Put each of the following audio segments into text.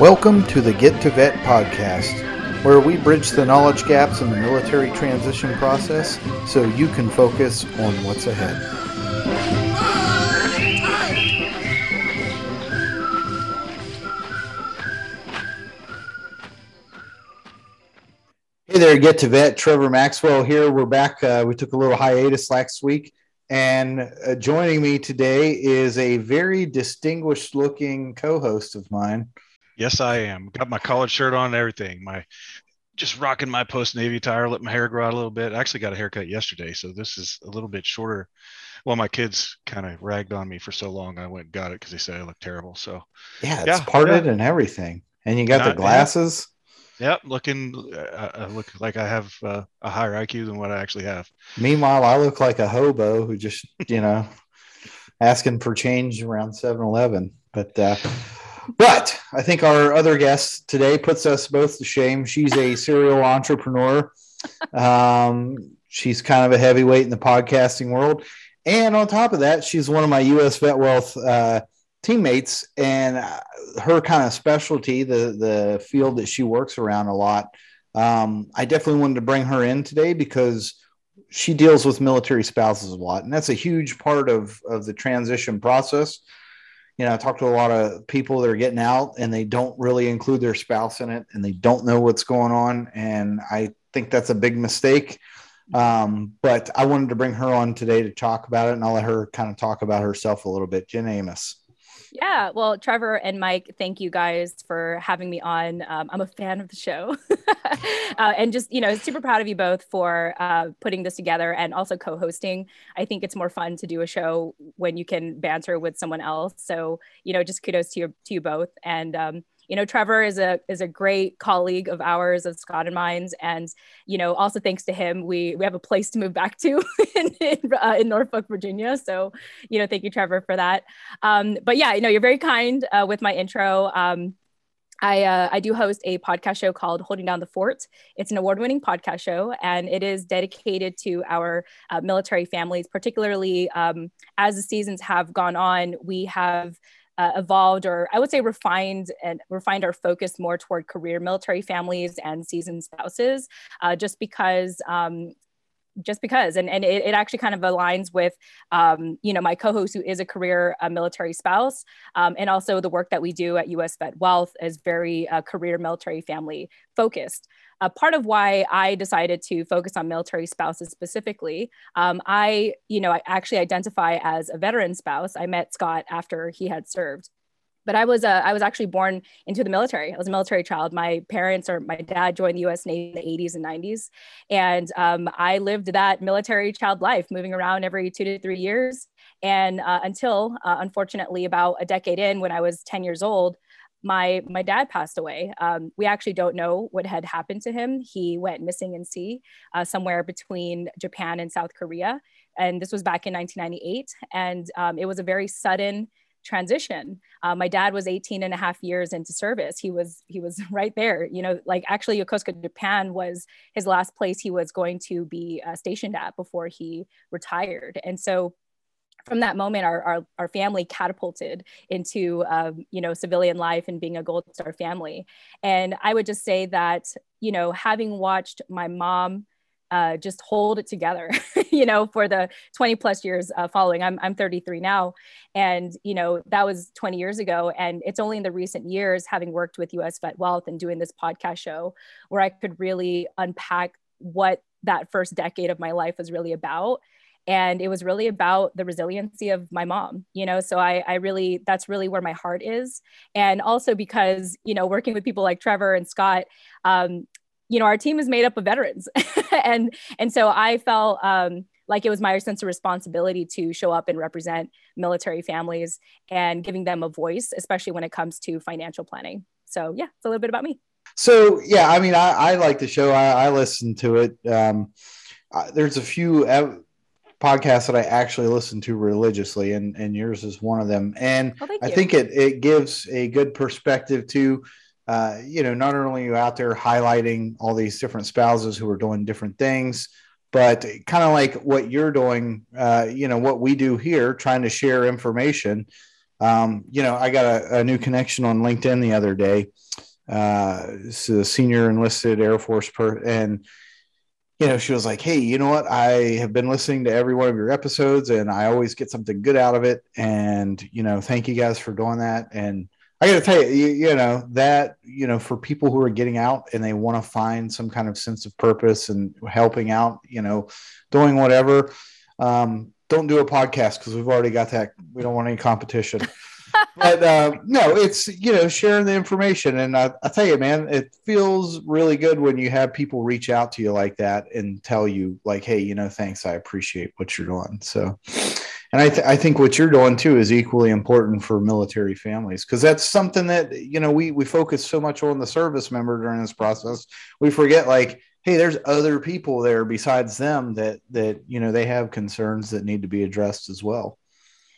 Welcome to the Get to Vet podcast, where we bridge the knowledge gaps in the military transition process so you can focus on what's ahead. Hey there, Get to Vet. Trevor Maxwell here. We're back. Uh, we took a little hiatus last week. And uh, joining me today is a very distinguished looking co host of mine. Yes, I am. Got my collared shirt on and everything. My just rocking my post navy tire, let my hair grow out a little bit. I actually got a haircut yesterday, so this is a little bit shorter. Well, my kids kind of ragged on me for so long. I went and got it because they said I looked terrible. So yeah, it's yeah, parted yeah. and everything. And you got Not, the glasses. Yep, looking, uh, I look like I have uh, a higher IQ than what I actually have. Meanwhile, I look like a hobo who just, you know, asking for change around 7 Eleven. But, uh, but I think our other guest today puts us both to shame. She's a serial entrepreneur. Um, she's kind of a heavyweight in the podcasting world. And on top of that, she's one of my US Vet Wealth uh, teammates. And her kind of specialty, the the field that she works around a lot. Um, I definitely wanted to bring her in today because she deals with military spouses a lot, and that's a huge part of of the transition process. You know, I talk to a lot of people that are getting out and they don't really include their spouse in it, and they don't know what's going on, and I think that's a big mistake. Um, but I wanted to bring her on today to talk about it, and I'll let her kind of talk about herself a little bit. Jen Amos. Yeah, well, Trevor and Mike, thank you guys for having me on. Um, I'm a fan of the show, uh, and just you know, super proud of you both for uh, putting this together and also co-hosting. I think it's more fun to do a show when you can banter with someone else. So you know, just kudos to you to you both, and um, you know trevor is a is a great colleague of ours of scott and mines and you know also thanks to him we we have a place to move back to in, in, uh, in norfolk virginia so you know thank you trevor for that um, but yeah you know you're very kind uh, with my intro um, I, uh, I do host a podcast show called Holding Down the Fort. It's an award winning podcast show, and it is dedicated to our uh, military families, particularly um, as the seasons have gone on. We have uh, evolved or I would say refined and refined our focus more toward career military families and seasoned spouses, uh, just because um, just because. And, and it, it, actually kind of aligns with um, you know my co-host who is a career uh, military spouse um, and also the work that we do at US Vet Wealth is very uh, career military family focused uh, part of why I decided to focus on military spouses specifically. Um, I, you know, I actually identify as a veteran spouse. I met Scott after he had served but I was uh, I was actually born into the military. I was a military child. My parents or my dad joined the U.S. Navy in the 80s and 90s, and um, I lived that military child life, moving around every two to three years. And uh, until, uh, unfortunately, about a decade in, when I was 10 years old, my my dad passed away. Um, we actually don't know what had happened to him. He went missing in sea uh, somewhere between Japan and South Korea, and this was back in 1998. And um, it was a very sudden transition. Uh, my dad was 18 and a half years into service. He was he was right there. You know, like actually Yokosuka, Japan was his last place he was going to be uh, stationed at before he retired. And so from that moment, our, our, our family catapulted into, um, you know, civilian life and being a Gold Star family. And I would just say that, you know, having watched my mom uh, just hold it together, you know, for the 20 plus years uh, following. I'm, I'm 33 now. And, you know, that was 20 years ago. And it's only in the recent years, having worked with US Vet Wealth and doing this podcast show, where I could really unpack what that first decade of my life was really about and it was really about the resiliency of my mom you know? So I, I really that's really where my heart is. And also because you know working with people like trevor and scott um, you know our team is made up of veterans. And and so i felt um, like it was my sense of responsibility to show up and represent military families and giving them a voice especially when it comes to financial planning. So yeah it's a little bit about me. So yeah i mean i, I like the show. I, I listen to it. Um, there's a few podcasts that I actually listen to religiously, and, and yours is one of them. And oh, I think it, it gives a good perspective to, uh, you know, not only you out there highlighting all these different spouses who are doing different things, but kind of like what you're doing, uh, you know, what we do here, trying to share information. Um, you know, I got a, a, new connection on LinkedIn the other day. Uh, it's a senior enlisted Air Force per and you know, she was like, Hey, you know what? I have been listening to every one of your episodes and I always get something good out of it. And, you know, thank you guys for doing that. And I got to tell you, you, you, know, that, you know, for people who are getting out and they want to find some kind of sense of purpose and helping out, you know, doing whatever, um, don't do a podcast because we've already got that. We don't want any competition. But uh, no, it's you know sharing the information, and I, I tell you, man, it feels really good when you have people reach out to you like that and tell you like, hey, you know, thanks, I appreciate what you're doing. So, and I, th- I think what you're doing too is equally important for military families because that's something that you know we we focus so much on the service member during this process, we forget like hey there's other people there besides them that that you know they have concerns that need to be addressed as well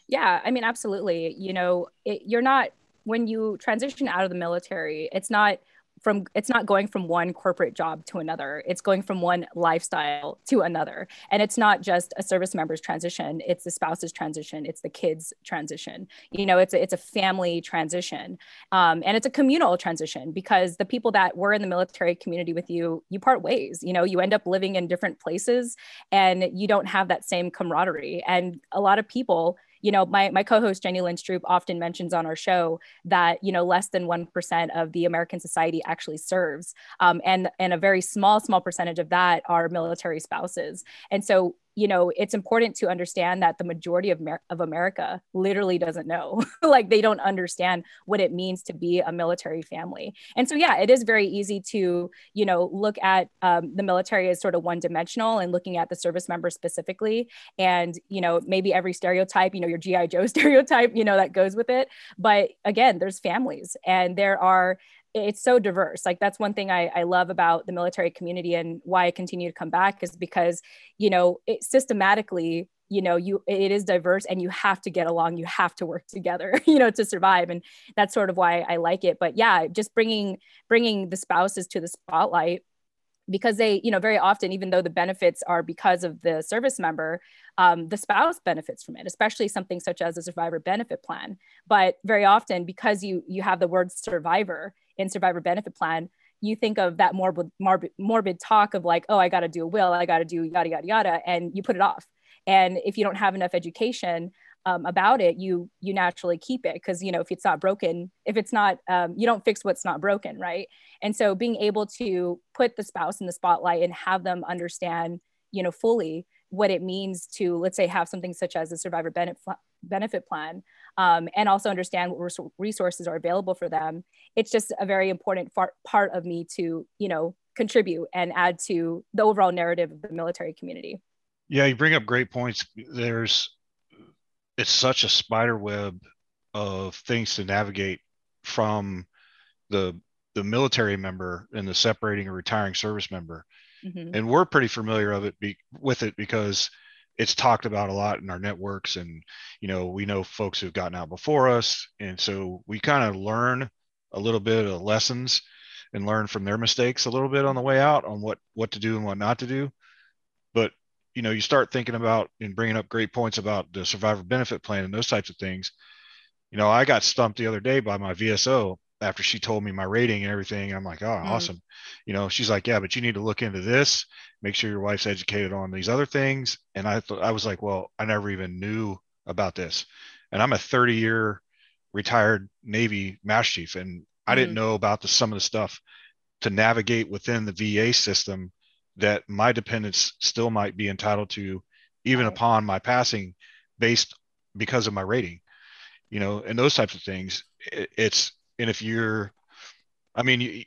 yeah, I mean, absolutely. You know, it, you're not, when you transition out of the military, it's not from it's not going from one corporate job to another. It's going from one lifestyle to another. And it's not just a service member's transition it's the spouse's transition it's the kids transition. You know it's a, it's a family transition um, and it's a communal transition because the people that were in the military community with you you part ways you know you end up living in different places and you don't have that same camaraderie. And a lot of people you know, my, my co-host Jenny Lynn Stroop often mentions on our show that, you know, less than 1% of the American society actually serves. Um, and, and a very small, small percentage of that are military spouses. And so you know, it's important to understand that the majority of, Mer- of America literally doesn't know. like they don't understand what it means to be a military family. And so, yeah, it is very easy to, you know, look at um, the military as sort of one dimensional and looking at the service member specifically. And, you know, maybe every stereotype, you know, your G.I. Joe stereotype, you know, that goes with it. But again, there's families and there are it's so diverse. Like that's one thing I, I love about the military community and why I continue to come back is because, you know, it systematically, you know, you it is diverse and you have to get along, you have to work together, you know, to survive. And that's sort of why I like it. But yeah, just bringing bringing the spouses to the spotlight because they you know very often even though the benefits are because of the service member um, the spouse benefits from it especially something such as a survivor benefit plan but very often because you you have the word survivor in survivor benefit plan you think of that morbid morbid, morbid talk of like oh i got to do a will i got to do yada yada yada and you put it off. And if you don't have enough education um, about it you you naturally keep it. Because you know if it's not broken if it's not um, you don't fix what's not broken right? And so being able to put the spouse in the spotlight and have them understand you know fully what it means to let's say have something such as a survivor benefit plan um, and also understand what resources are available for them it's just a very important far- part of me to you know contribute and add to the overall narrative of the military community. Yeah you bring up great points. There's it's such a spider web of things to navigate from the the military member and the separating or retiring service member mm-hmm. and we're pretty familiar of it be, with it because it's talked about a lot in our networks and you know we know folks who've gotten out before us. And so we kind of learn a little bit of lessons and learn from their mistakes a little bit on the way out on what what to do and what not to do. But you know you start thinking about and bringing up great points about the survivor benefit plan and those types of things. You know i got stumped the other day by my vso after she told me my rating and everything i'm like oh mm. awesome. You know she's like yeah but you need to look into this make sure your wife's educated on these other things. And i thought i was like well i never even knew about this. And i'm a 30 year retired navy master chief and i mm. didn't know about the, some of the stuff to navigate within the va system that my dependents still might be entitled to even upon my passing based because of my rating. You know and those types of things it, it's and if you're i mean you,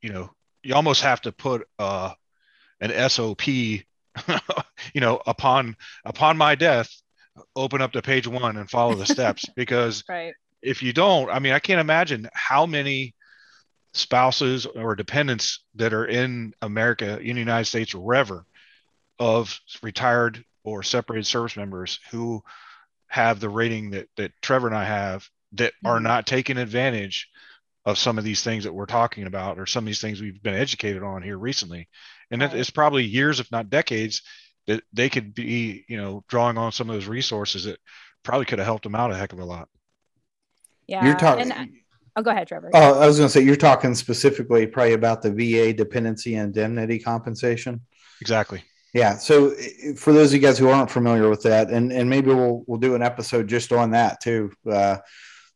you know you almost have to put uh an sop you know upon upon my death open up to page one and follow the steps because right. if you don't i mean i can't imagine how many spouses or dependents that are in America, in the United States, or wherever, of retired or separated service members who have the rating that that Trevor and I have that mm-hmm. are not taking advantage of some of these things that we're talking about or some of these things we've been educated on here recently. And right. it's probably years, if not decades, that they could be, you know, drawing on some of those resources that probably could have helped them out a heck of a lot. Yeah. You're talking. Oh, go ahead, Trevor. Oh, I was going to say you're talking specifically probably about the VA dependency indemnity compensation. Exactly. Yeah. So for those of you guys who aren't familiar with that, and, and maybe we'll we'll do an episode just on that too. Uh,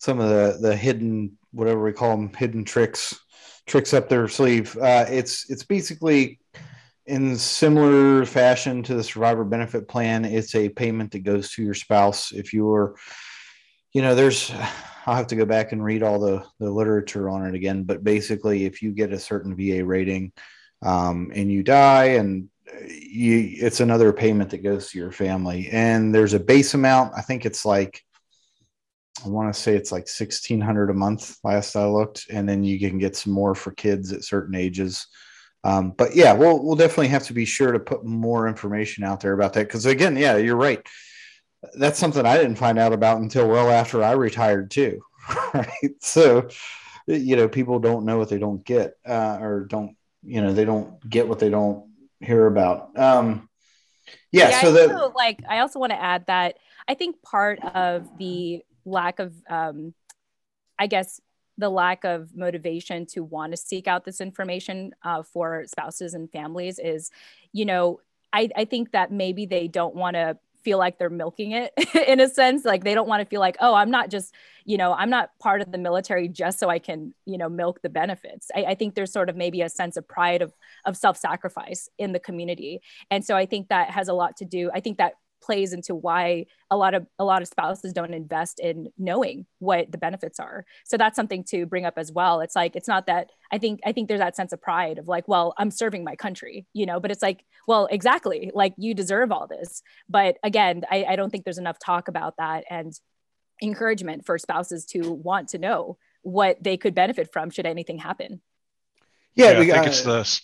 some of the the hidden whatever we call them hidden tricks tricks up their sleeve. Uh, it's it's basically in similar fashion to the survivor benefit plan. It's a payment that goes to your spouse if you were, you know, there's I'll have to go back and read all the the literature on it again. But basically, if you get a certain VA rating um, and you die and you it's another payment that goes to your family and there's a base amount i think it's like i want to say it's like 1600 a month last i looked and then you can get some more for kids at certain ages. Um, but yeah we'll, we'll definitely have to be sure to put more information out there about that because again yeah you're right. That's something i didn't find out about until well after i retired too right? So you know people don't know what they don't get uh, or don't you know they don't get what they don't hear about. Um, yeah, yeah, so that also, like I also want to add that I think part of the lack of, um, I guess, the lack of motivation to want to seek out this information uh, for spouses and families is, you know, I, I think that maybe they don't want to feel like they're milking it in a sense. Like they don't want to feel like oh i'm not just you know i'm not part of the military just so i can you know milk the benefits. I, I think there's sort of maybe a sense of pride of of self-sacrifice in the community. And so i think that has a lot to do i think that plays into why a lot of a lot of spouses don't invest in knowing what the benefits are. So that's something to bring up as well. It's like it's not that i think i think there's that sense of pride of like well i'm serving my country you know but it's like well exactly like you deserve all this. But again i, I don't think there's enough talk about that and encouragement for spouses to want to know what they could benefit from should anything happen. Yeah, yeah i think it's the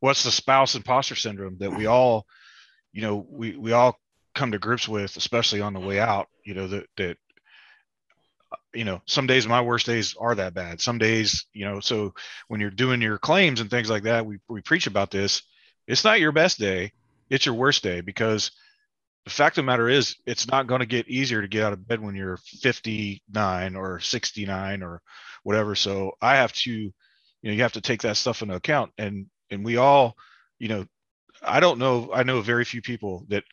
what's the spouse imposter syndrome that we all you know we we all come to grips with, especially on the way mm-hmm. out, you know, that, that, you know, some days my worst days are that bad. Some days, you know, so when you're doing your claims and things like that, we, we preach about this. It's not your best day. It's your worst day because the fact of the matter is it's not going to get easier to get out of bed when you're 59 or 69 or whatever. So I have to, you know, you have to take that stuff into account and, and we all, you know, I don't know. I know very few people that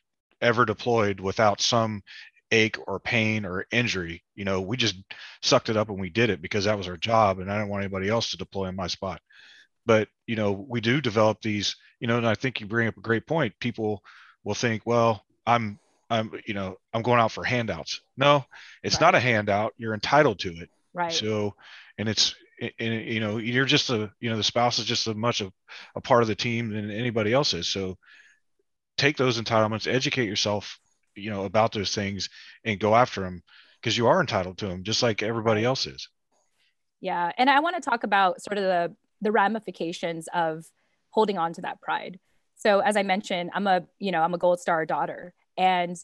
ever deployed without some ache or pain or injury. You know, we just sucked it up and we did it because that was our job and I didn't want anybody else to deploy in my spot. But, you know, we do develop these, you know, and I think you bring up a great point. People will think, well, I'm I'm, you know, I'm going out for handouts. No, it's right. not a handout. You're entitled to it. Right. So, and it's, and you know, you're just a, you know, the spouse is just as much of a part of the team than anybody else is. So, take those entitlements, educate yourself, you know, about those things and go after them because you are entitled to them just like everybody else is. Yeah. And I want to talk about sort of the, the ramifications of holding on to that pride. So as I mentioned, I'm a, you know, I'm a gold star daughter. And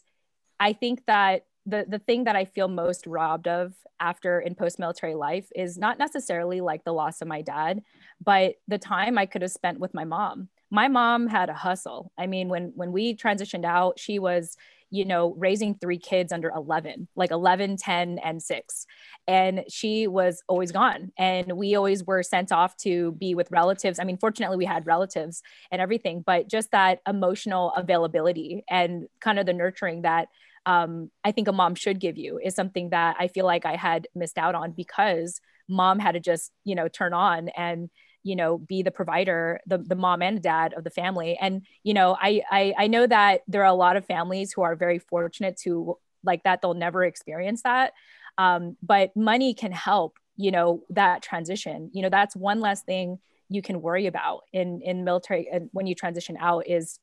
I think that the the thing that I feel most robbed of after in post military life is not necessarily like the loss of my dad, but the time I could have spent with my mom my mom had a hustle. I mean, when when we transitioned out, she was, you know, raising three kids under 11, like 11, 10, and six. And she was always gone. And we always were sent off to be with relatives. I mean, fortunately, we had relatives and everything, but just that emotional availability and kind of the nurturing that um, I think a mom should give you is something that I feel like I had missed out on because mom had to just, you know, turn on and you know be the provider the, the mom and dad of the family. And you know I, I i know that there are a lot of families who are very fortunate to like that they'll never experience that. Um, but money can help you know that transition. You know that's one less thing you can worry about in in military and when you transition out is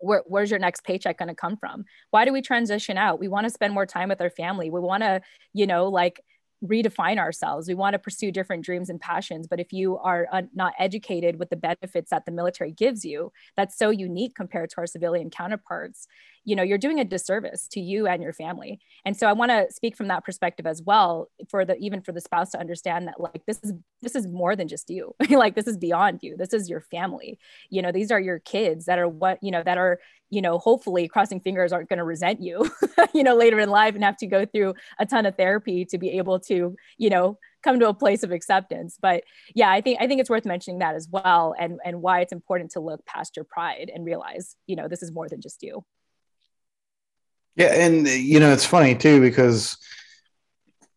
where, where's your next paycheck going to come from? Why do we transition out? We want to spend more time with our family. We want to you know like redefine ourselves. We want to pursue different dreams and passions. But if you are uh, not educated with the benefits that the military gives you, that's so unique compared to our civilian counterparts, you know you're doing a disservice to you and your family. And so i want to speak from that perspective as well for the even for the spouse to understand that like this is this is more than just you. Like this is beyond you. This is your family. You know these are your kids that are what you know that are you know hopefully crossing fingers aren't going to resent you you know later in life and have to go through a ton of therapy to be able to you know come to a place of acceptance. But yeah i think i think it's worth mentioning that as well and and why it's important to look past your pride and realize you know this is more than just you yeah, and you know it's funny too because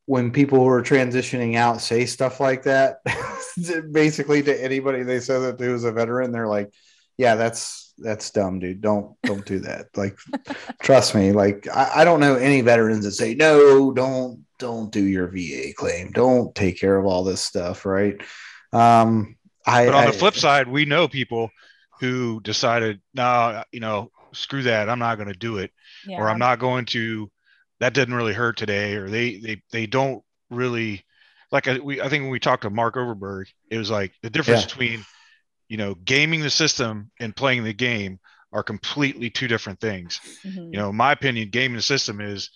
when people who are transitioning out say stuff like that, basically to anybody they say that who's a veteran, they're like, "Yeah, that's that's dumb, dude. Don't don't do that. Like, trust me. Like, I, I don't know any veterans that say no, don't don't do your VA claim. Don't take care of all this stuff, right? Um, I, but on I, the flip side, we know people who decided, no, nah, you know, screw that. I'm not going to do it yeah. or I'm not going to. That didn't really hurt today, or they they they don't really like. I, we I think when we talked to Mark Overberg, it was like the difference yeah. between you know gaming the system and playing the game are completely two different things. Mm-hmm. You know, my opinion, gaming the system is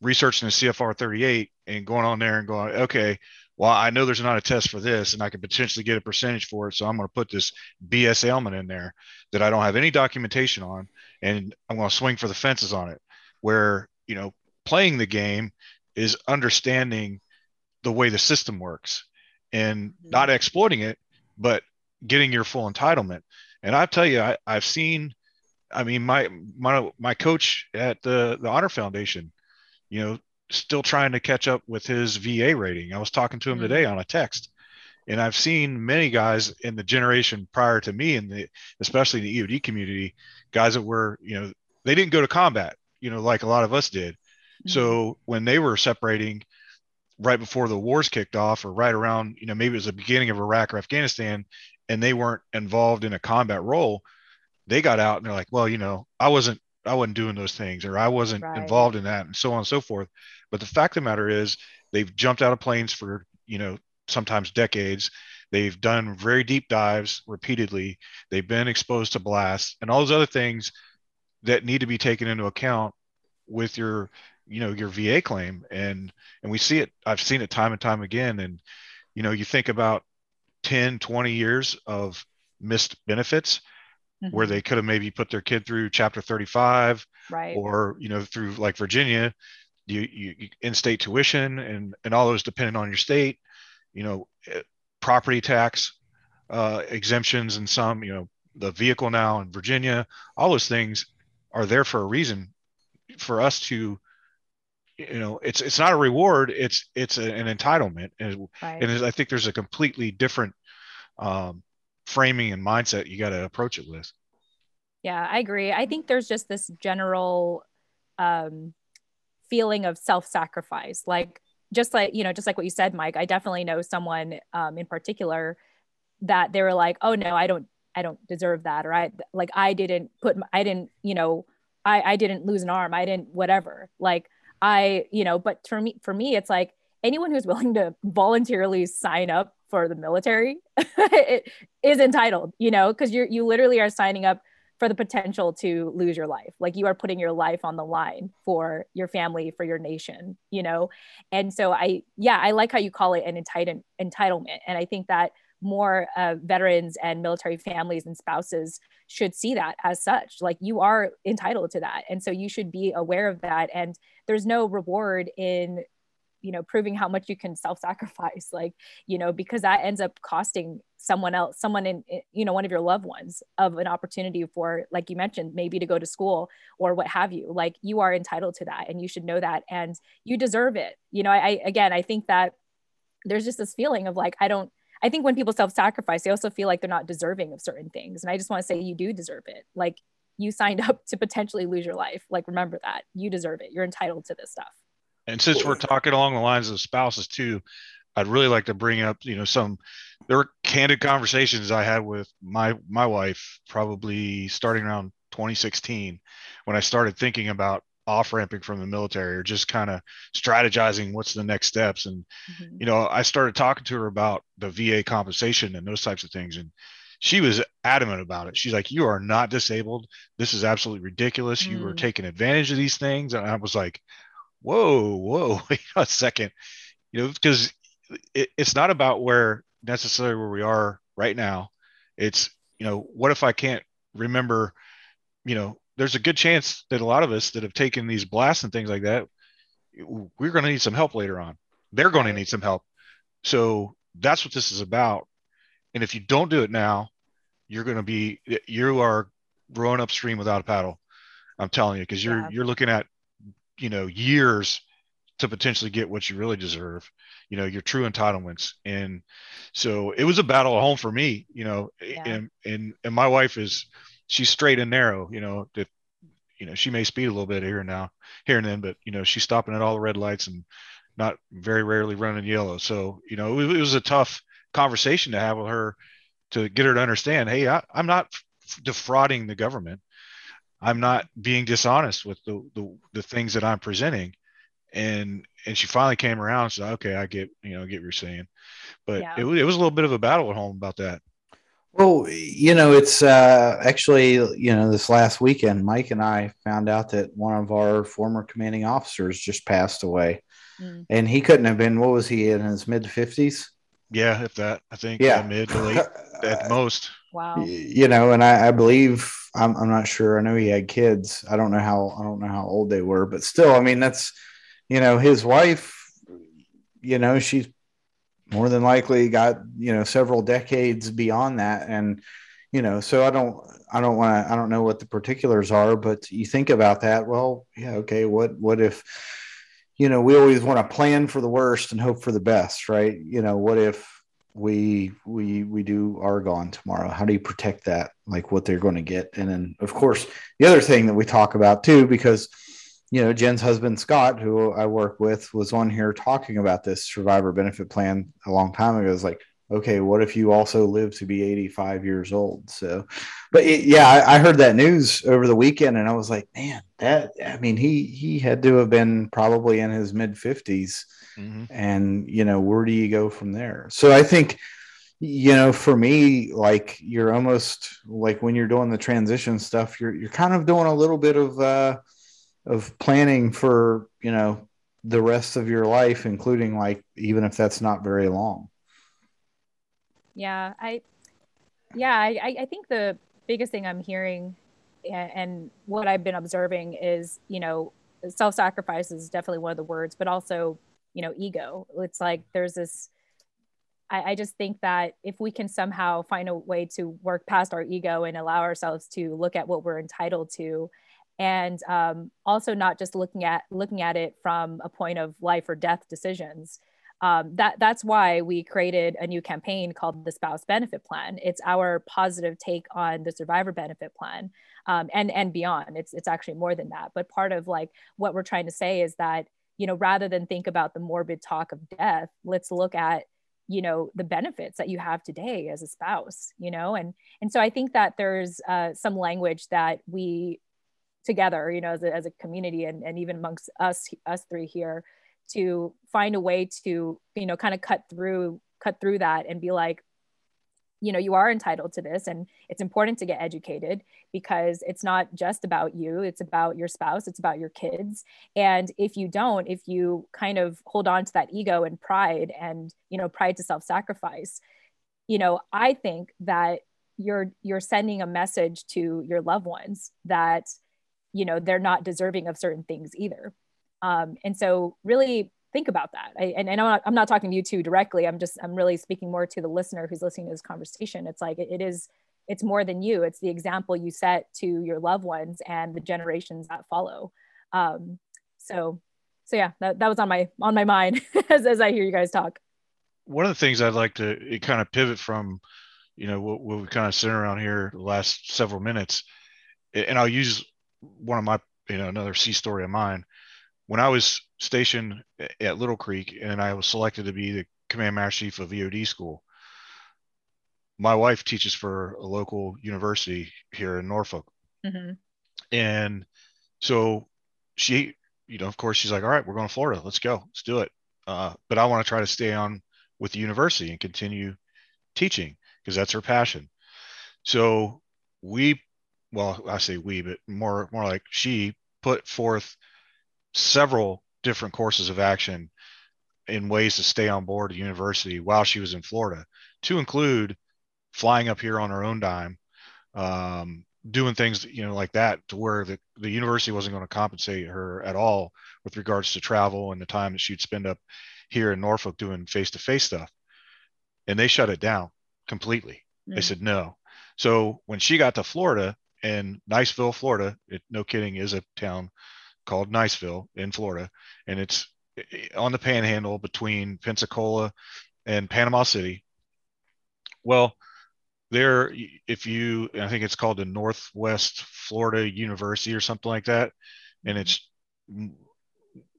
researching the CFR 38 and going on there and going, okay, well, I know there's not a test for this and I could potentially get a percentage for it. So I'm going to put this BS ailment in there that I don't have any documentation on. And I'm going to swing for the fences on it. Where, you know, playing the game is understanding the way the system works and mm-hmm. not exploiting it, but getting your full entitlement. And I tell you, I, I've seen, I mean, my, my, my coach at the, the Honor Foundation, you know, still trying to catch up with his VA rating. I was talking to him mm-hmm. today on a text, and I've seen many guys in the generation prior to me, and the especially the EOD community, guys that were you know they didn't go to combat, you know, like a lot of us did. Mm-hmm. So when they were separating right before the wars kicked off, or right around you know maybe it was the beginning of Iraq or Afghanistan, and they weren't involved in a combat role, they got out and they're like, well, you know, I wasn't I wasn't doing those things or I wasn't right. involved in that and so on and so forth. But the fact of the matter is, they've jumped out of planes for you know sometimes decades. They've done very deep dives repeatedly. They've been exposed to blasts and all those other things that need to be taken into account with your you know your VA claim and and we see it I've seen it time and time again and you know you think about 10 20 years of missed benefits mm-hmm. where they could have maybe put their kid through chapter 35 right or you know through like Virginia you, you in-state tuition and and all those depending on your state you know eh, property tax uh, exemptions and some you know the vehicle now in virginia all those things are there for a reason for us to you know it's it's not a reward it's it's a, an entitlement. And, right. and i think there's a completely different um, framing and mindset you got to approach it with. Yeah i agree. I think there's just this general um, feeling of self-sacrifice. Like just like you know just like what you said mike i definitely know someone um, in particular that they were like oh no i don't i don't deserve that or i like i didn't put i didn't you know i i didn't lose an arm i didn't whatever. Like i you know but for me for me it's like anyone who's willing to voluntarily sign up for the military is entitled you know because you're you literally are signing up for the potential to lose your life. Like you are putting your life on the line for your family, for your nation, you know? And so I, yeah, I like how you call it an entitled, entitlement. And I think that more uh, veterans and military families and spouses should see that as such. Like you are entitled to that. And so you should be aware of that. And there's no reward in you know proving how much you can self-sacrifice like you know because that ends up costing someone else someone in you know one of your loved ones of an opportunity for like you mentioned maybe to go to school or what have you like you are entitled to that and you should know that and you deserve it. You know i, I again i think that there's just this feeling of like i don't i think when people self-sacrifice they also feel like they're not deserving of certain things. And i just want to say you do deserve it. Like you signed up to potentially lose your life. Like remember that. You deserve it. You're entitled to this stuff. And since we're talking along the lines of spouses too, I'd really like to bring up, you know, some there were candid conversations I had with my my wife probably starting around 2016 when I started thinking about off ramping from the military or just kind of strategizing what's the next steps and mm-hmm. you know I started talking to her about the VA compensation and those types of things and she was adamant about it. She's like, "You are not disabled. This is absolutely ridiculous. Mm. You were mm. taking advantage of these things." And I was like, "Whoa, whoa, wait a second. You know, because it, it's not about where necessarily where we are right now. It's you know, what if I can't remember? You know, there's a good chance that a lot of us that have taken these blasts and things like that, we're going to need some help later on. They're going to need some help. So that's what this is about. And if you don't do it now, you're going to be you are rowing upstream without a paddle. I'm telling you, because you're yeah. you're looking at you know years to potentially get what you really deserve. You know your true entitlements, and so it was a battle at home for me. You know, yeah. and and and my wife is she's straight and narrow. You know, if you know she may speed a little bit here and now, here and then, but you know she's stopping at all the red lights and not very rarely running yellow. So you know it, it was a tough conversation to have with her to get her to understand, hey, I, am not defrauding the government. I'm not being dishonest with the, the, the things that I'm presenting. And and she finally came around and said, okay, I get you know get what you're saying, but yeah. it, it was a little bit of a battle at home about that. Well, you know, it's uh, actually, you know, this last weekend, Mike and I found out that one of our former commanding officers just passed away. Mm. And he couldn't have been, what was he in his mid 50s? Yeah, if that, I think yeah, mid to late at most. Wow. You know, and I, I believe I'm, I'm not sure. I know he had kids. I don't know how I don't know how old they were, but still, I mean, that's you know, his wife. You know, she's more than likely got you know several decades beyond that, and you know, so I don't I don't want to I don't know what the particulars are, but you think about that. Well, yeah, okay. What what if you know, we always want to plan for the worst and hope for the best, right? You know, what if we we we do Argonne tomorrow? How do you protect that? Like what they're going to get, and then of course the other thing that we talk about too, because you know Jen's husband Scott, who I work with, was on here talking about this survivor benefit plan a long time ago. It's like okay, what if you also live to be 85 years old? So, but it, yeah, I, I, heard that news over the weekend and I was like, man, that, I mean, he, he had to have been probably in his mid 50s. Mm-hmm. And, you know, where do you go from there? So I think, you know, for me, like you're almost like when you're doing the transition stuff, you're, you're kind of doing a little bit of, uh, of planning for, you know, the rest of your life, including like, even if that's not very long. Yeah, I, yeah, I, I think the biggest thing I'm hearing and, what I've been observing is, you know, self-sacrifice is definitely one of the words, but also, you know, ego. It's like there's this, I, I just think that if we can somehow find a way to work past our ego and allow ourselves to look at what we're entitled to, and um, also not just looking at looking at it from a point of life or death decisions. Um, that that's why we created a new campaign called the spouse benefit plan. It's our positive take on the survivor benefit plan um, and and beyond. It's it's actually more than that. But part of like what we're trying to say is that you know rather than think about the morbid talk of death let's look at you know the benefits that you have today as a spouse you know? And and so i think that there's uh, some language that we together you know as a, as a community and, and even amongst us us three here to find a way to you know kind of cut through cut through that and be like you know you are entitled to this and it's important to get educated because it's not just about you it's about your spouse it's about your kids. And if you don't if you kind of hold on to that ego and pride and you know pride to self-sacrifice you know i think that you're you're sending a message to your loved ones that you know they're not deserving of certain things either um, and so really think about that. I, and, and I'm, not, I'm not talking to you two directly. I'm just, I'm really speaking more to the listener who's listening to this conversation. It's like, it, it is, it's more than you. It's the example you set to your loved ones and the generations that follow. Um, so, so yeah, that, that was on my, on my mind as, as I hear you guys talk. One of the things I'd like to kind of pivot from, you know, what, what we kind of sit around here the last several minutes, and I'll use one of my, you know, another sea story of mine when I was stationed at Little Creek and I was selected to be the command master chief of EOD school, my wife teaches for a local university here in Norfolk. Mm-hmm. And so she, you know, of course, she's like, all right, we're going to Florida. Let's go. Let's do it. Uh, but I want to try to stay on with the university and continue teaching because that's her passion. So we, well, I say we, but more more like she put forth several different courses of action in ways to stay on board the university while she was in Florida, to include flying up here on her own dime, um, doing things you know like that to where the, the university wasn't going to compensate her at all with regards to travel and the time that she'd spend up here in Norfolk doing face-to-face stuff. And they shut it down completely. Mm. they said no. So when she got to Florida and Niceville Florida. It, no kidding is a town called Niceville in Florida. And it's on the panhandle between Pensacola and Panama City. Well there if you i think it's called the northwest florida university or something like that. And it's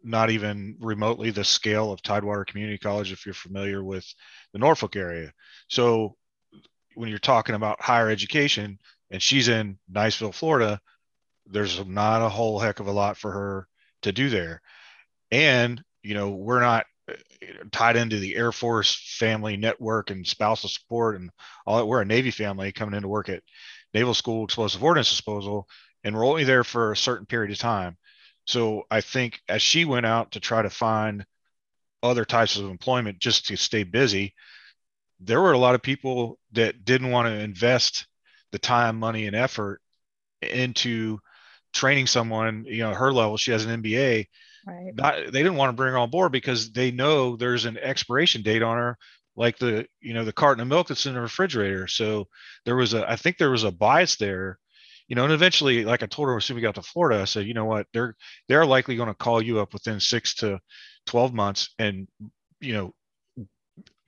not even remotely the scale of tidewater community college if you're familiar with the norfolk area. So when you're talking about higher education and she's in niceville florida there's not a whole heck of a lot for her to do there and you know we're not eh, tied into the Air Force family network and spousal support and all that. We're a Navy family coming into work at Naval School Explosive Ordnance Disposal, and we're only there for a certain period of time. So I think as she went out to try to find other types of employment just to stay busy, there were a lot of people that didn't want to invest the time, money, and effort into training someone, you know, her level. She has an MBA Right. Not, they didn't want to bring her on board because they know there's an expiration date on her, like the you know the carton of milk that's in the refrigerator. So there was a I think there was a bias there, you know, and eventually, like I told her as soon as we got to Florida, I said, you know what, they're they're likely going to call you up within six to twelve months, and you know,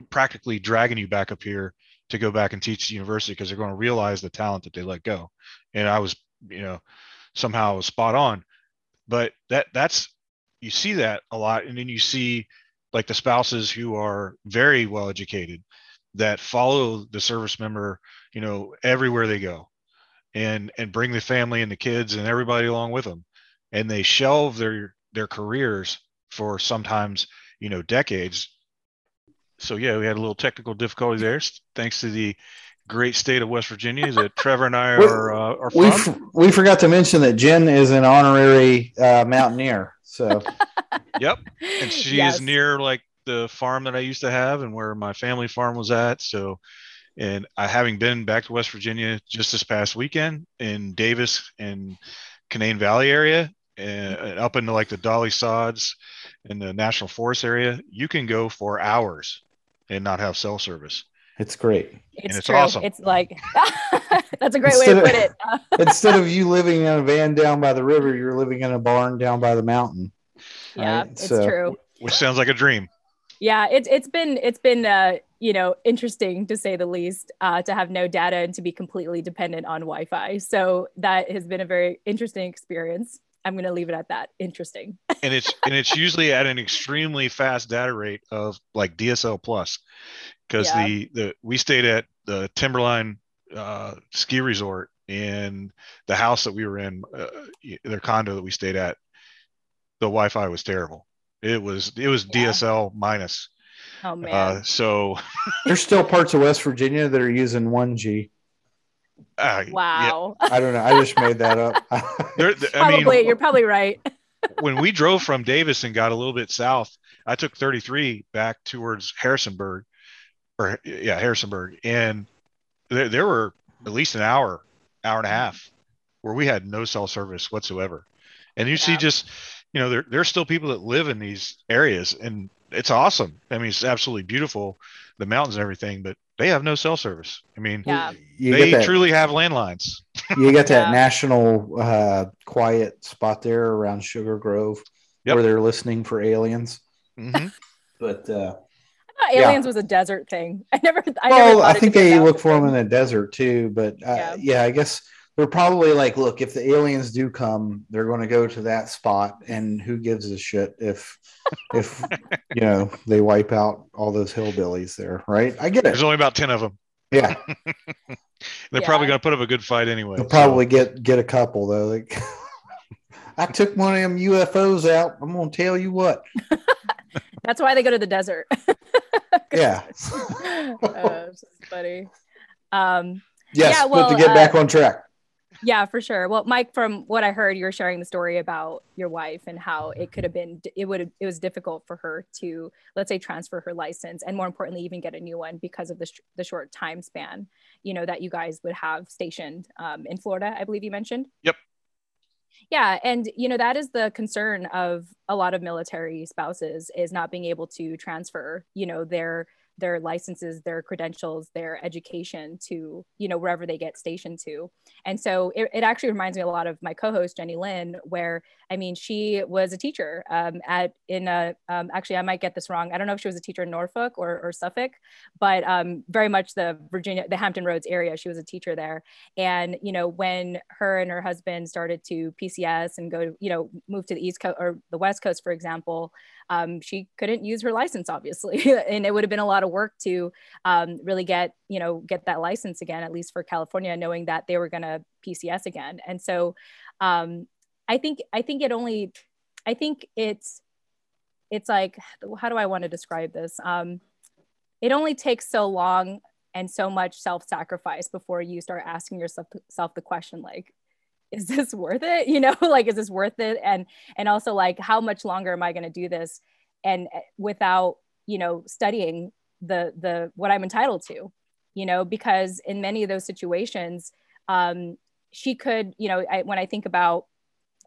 practically dragging you back up here to go back and teach the university because they're going to realize the talent that they let go. And I was, you know, somehow spot on. But that that's you see that a lot and then you see like the spouses who are very well educated that follow the service member you know everywhere they go and and bring the family and the kids and everybody along with them and they shelve their their careers for sometimes you know decades so yeah we had a little technical difficulty there thanks to the great state of west virginia that trevor and i are, uh, are we, f- we forgot to mention that jen is an honorary uh, mountaineer so, yep. And she yes. is near like the farm that I used to have and where my family farm was at. So, and I having been back to West Virginia just this past weekend in Davis and Canaan Valley area and up into like the Dolly Sods and the National Forest area, you can go for hours and not have cell service. It's great. It's, it's. Awesome. It's like that's a great instead way to put it. instead of you living in a van down by the river, you're living in a barn down by the mountain. Yeah, right? it's so, true. Which sounds like a dream. Yeah, it's it's been it's been uh, you know interesting to say the least uh, to have no data and to be completely dependent on Wi-Fi. So that has been a very interesting experience. I'm going to leave it at that. Interesting. and it's and it's usually at an extremely fast data rate of like DSL plus, because yeah. the the we stayed at the Timberline uh, ski resort and the house that we were in, uh, their condo that we stayed at, the Wi-Fi was terrible. It was it was yeah. DSL minus. Oh man! Uh, so there's still parts of West Virginia that are using 1G. Uh, wow. Yeah. I don't know. I just made that up. there, I probably, mean, you're probably right. when we drove from Davis and got a little bit south, I took 33 back towards Harrisonburg, or yeah, Harrisonburg, and there, there were at least an hour, hour and a half, where we had no cell service whatsoever. And you yeah. see, just you know, there there's still people that live in these areas, and it's awesome. I mean, it's absolutely beautiful, the mountains and everything, but they have no cell service. I mean, yeah. they that, truly have landlines. you got that yeah. national uh, quiet spot there around Sugar Grove yep. where they're listening for aliens. Mm-hmm. but uh, aliens yeah. was a desert thing. I never. I well, never I think they look for them in the desert too. But uh, yeah. yeah, I guess they're probably like, look, if the aliens do come, they're going to go to that spot, and who gives a shit if if you know they wipe out all those hillbillies there, right? I get it. There's only about ten of them. Yeah. They're yeah. probably going to put up a good fight anyway. They'll so. probably get get a couple though. Like, I took one of them UFOs out. I'm going to tell you what. That's why they go to the desert. yeah. uh, funny. Um, Yes, Yeah, but well, to get uh, back on track. Yeah, for sure. Well, Mike, from what I heard, you're sharing the story about your wife and how it could have been, it would, it was difficult for her to, let's say, transfer her license, and more importantly, even get a new one because of the sh- the short time span, you know, that you guys would have stationed um, in Florida. I believe you mentioned. Yep. Yeah, and you know that is the concern of a lot of military spouses is not being able to transfer, you know, their their licenses, their credentials, their education to, you know, wherever they get stationed to. And so it, it actually reminds me a lot of my co-host Jenny Lynn, where I mean, she was a teacher um, at in a um, actually I might get this wrong. I don't know if she was a teacher in Norfolk or, or Suffolk, but um, very much the Virginia, the Hampton Roads area. She was a teacher there, and you know when her and her husband started to PCS and go, you know, move to the East Coast or the West Coast, for example, um, she couldn't use her license obviously, and it would have been a lot of work to um, really get you know get that license again, at least for California, knowing that they were going to PCS again. And so um, I think I think it only I think it's it's like how do I want to describe this? Um, it only takes so long and so much self-sacrifice before you start asking yourself self the question like is this worth it? You know like is this worth it? And and also like how much longer am i going to do this? And uh, without you know studying the the what i'm entitled to you know because in many of those situations um she could you know I, when i think about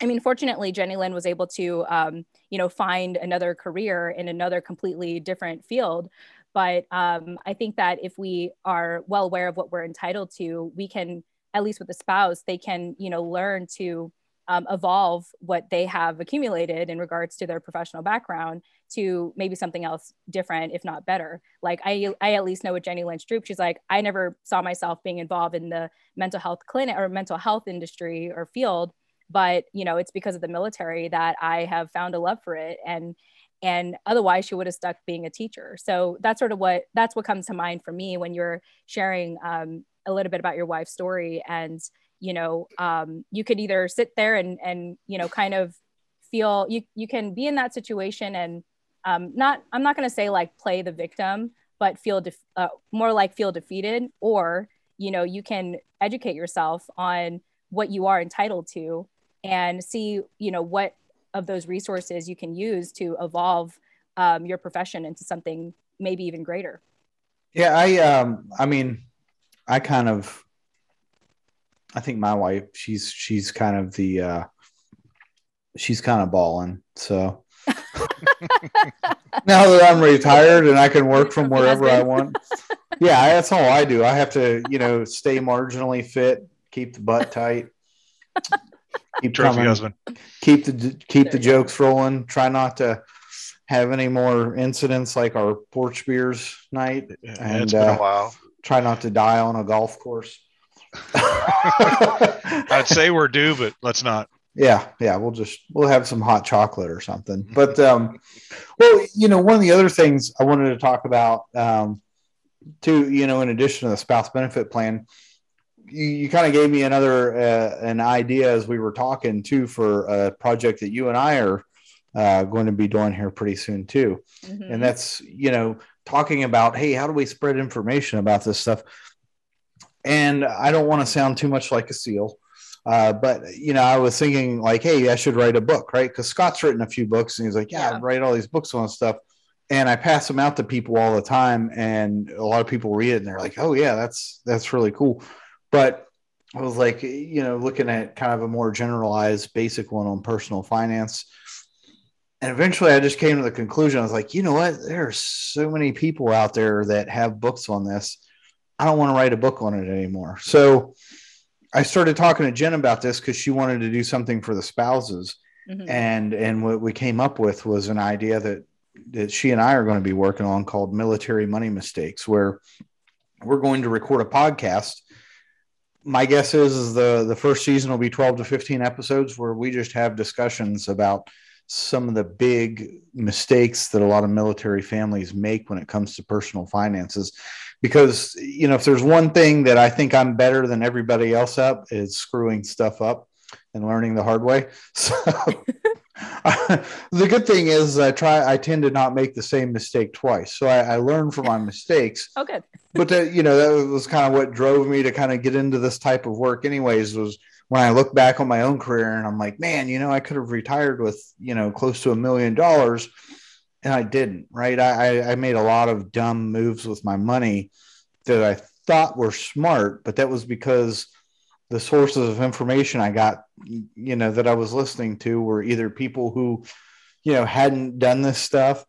I mean, fortunately, Jenny Lynn was able to, um, you know, find another career in another completely different field. But um, I think that if we are well aware of what we're entitled to, we can, at least with the spouse, they can, you know, learn to um, evolve what they have accumulated in regards to their professional background to maybe something else different, if not better. Like I, I at least know with Jenny Lynch Droop, she's like, I never saw myself being involved in the mental health clinic or mental health industry or field but you know it's because of the military that i have found a love for it and and otherwise she would have stuck being a teacher so that's sort of what that's what comes to mind for me when you're sharing um, a little bit about your wife's story and you know um, you could either sit there and and you know kind of feel you you can be in that situation and um, not i'm not going to say like play the victim but feel def- uh, more like feel defeated or you know you can educate yourself on what you are entitled to and see you know what of those resources you can use to evolve um, your profession into something maybe even greater. Yeah, I um I mean I kind of I think my wife she's she's kind of the uh she's kind of balling. So now that I'm retired and I can work from wherever I want. Yeah, that's all I do. I have to, you know, stay marginally fit, keep the butt tight. Keep Trophy coming, husband. keep the keep the There you go. jokes rolling. Try not to have any more incidents like our porch beers night. Yeah, And, it's been uh, a while. Try not to die on a golf course. I'd say we're due, but let's not. yeah, yeah, we'll just we'll have some hot chocolate or something. But um, well, you know, one of the other things I wanted to talk about, um, too, you know, in addition to the spouse benefit plan, you, you kind of gave me another uh, an idea as we were talking too for a project that you and I are uh, going to be doing here pretty soon too Mhm. and that's you know talking about hey how do we spread information about this stuff? And i don't want to sound too much like a seal uh, but you know i was thinking like hey i should write a book right? Because scott's written a few books and he's like yeah, Yeah. I write all these books on stuff. And i pass them out to people all the time and a lot of people read it and they're like oh yeah that's that's really cool. But i was like you know looking at kind of a more generalized basic one on personal finance and eventually I just came to the conclusion I was like, you know what? There are so many people out there that have books on this. I don't want to write a book on it anymore. So I started talking to Jen about this because she wanted to do something for the spouses. Mhm. And and what we came up with was an idea that that she and I are going to be working on called military money mistakes, where we're going to record a podcast. My guess is, is the the first season will be 12 to 15 episodes where we just have discussions about some of the big mistakes that a lot of military families make when it comes to personal finances. Because you know if there's one thing that i think i'm better than everybody else up is screwing stuff up and learning the hard way. So the good thing is i try i tend to not make the same mistake twice. So i, I learn from my mistakes. Oh good. But that you know that was kind of what drove me to kind of get into this type of work anyways was when i look back on my own career and i'm like man you know i could have retired with you know close to a million dollars and i didn't right? I, I made a lot of dumb moves with my money that i thought were smart but that was because the sources of information i got you know that i was listening to were either people who you know hadn't done this stuff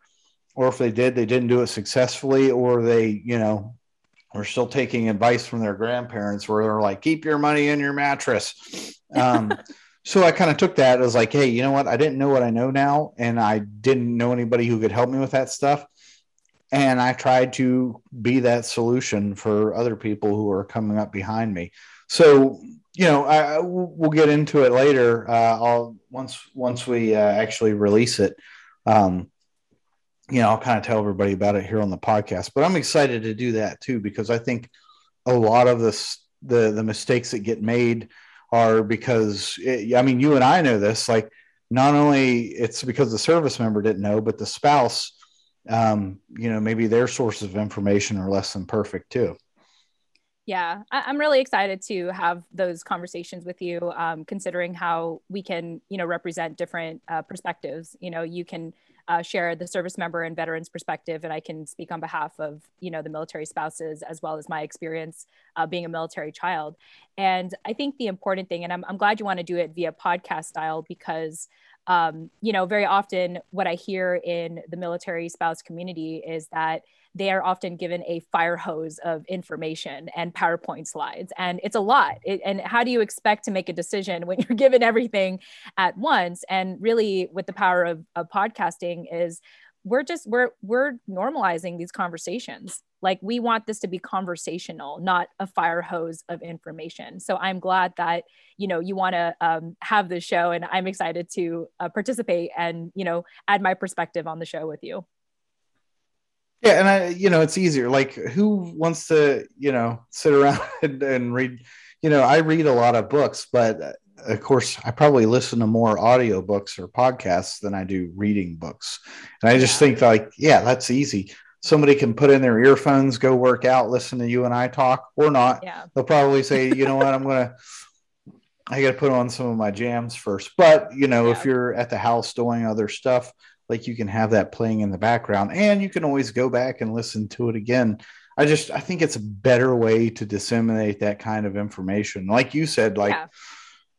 or if they did they didn't do it successfully or they you know are still taking advice from their grandparents where they're like keep your money in your mattress. Um, so i kind of took that as like hey you know what? I didn't know what i know now and i didn't know anybody who could help me with that stuff. And i tried to be that solution for other people who are coming up behind me. So you know I, we'll get into it later uh, i'll once once we uh, actually release it. Um, you know, I'll kind of tell everybody about it here on the podcast. But I'm excited to do that too because I think a lot of this the the mistakes that get made are because it, I mean, you and I know this. Like, not only it's because the service member didn't know, but the spouse, um, you know, maybe their sources of information are less than perfect too. Yeah, I- am really excited to have those conversations with you, um, considering how we can, you know, represent different uh, perspectives. You know, you can uh, share the service member and veterans perspective, and I can speak on behalf of you know the military spouses as well as my experience uh, being a military child. And I think the important thing, and I'm, I'm glad you want to do it via podcast style because um, you know very often what I hear in the military spouse community is that they are often given a fire hose of information and PowerPoint slides. And it's a lot. It, and how do you expect to make a decision when you're given everything at once? And really, with the power of, of podcasting, is we're just we're we're normalizing these conversations like we want this to be conversational not a fire hose of information so i'm glad that you know you want to um, have this show and i'm excited to uh, participate and you know add my perspective on the show with you yeah, and I, you know, it's easier. Like, who wants to, you know, sit around and, and read? You know, I read a lot of books, but uh, of course, I probably listen to more audiobooks or podcasts than I do reading books. And I just think, like, yeah, that's easy. Somebody can put in their earphones, go work out, listen to you and I talk, or not. Yeah. They'll probably say, you know what, I'm gonna, I got to put on some of my jams first. But you know, yeah. if you're at the house doing other stuff, like you can have that playing in the background and you can always go back and listen to it again. I just i think it's a better way to disseminate that kind of information. Like you said like yeah.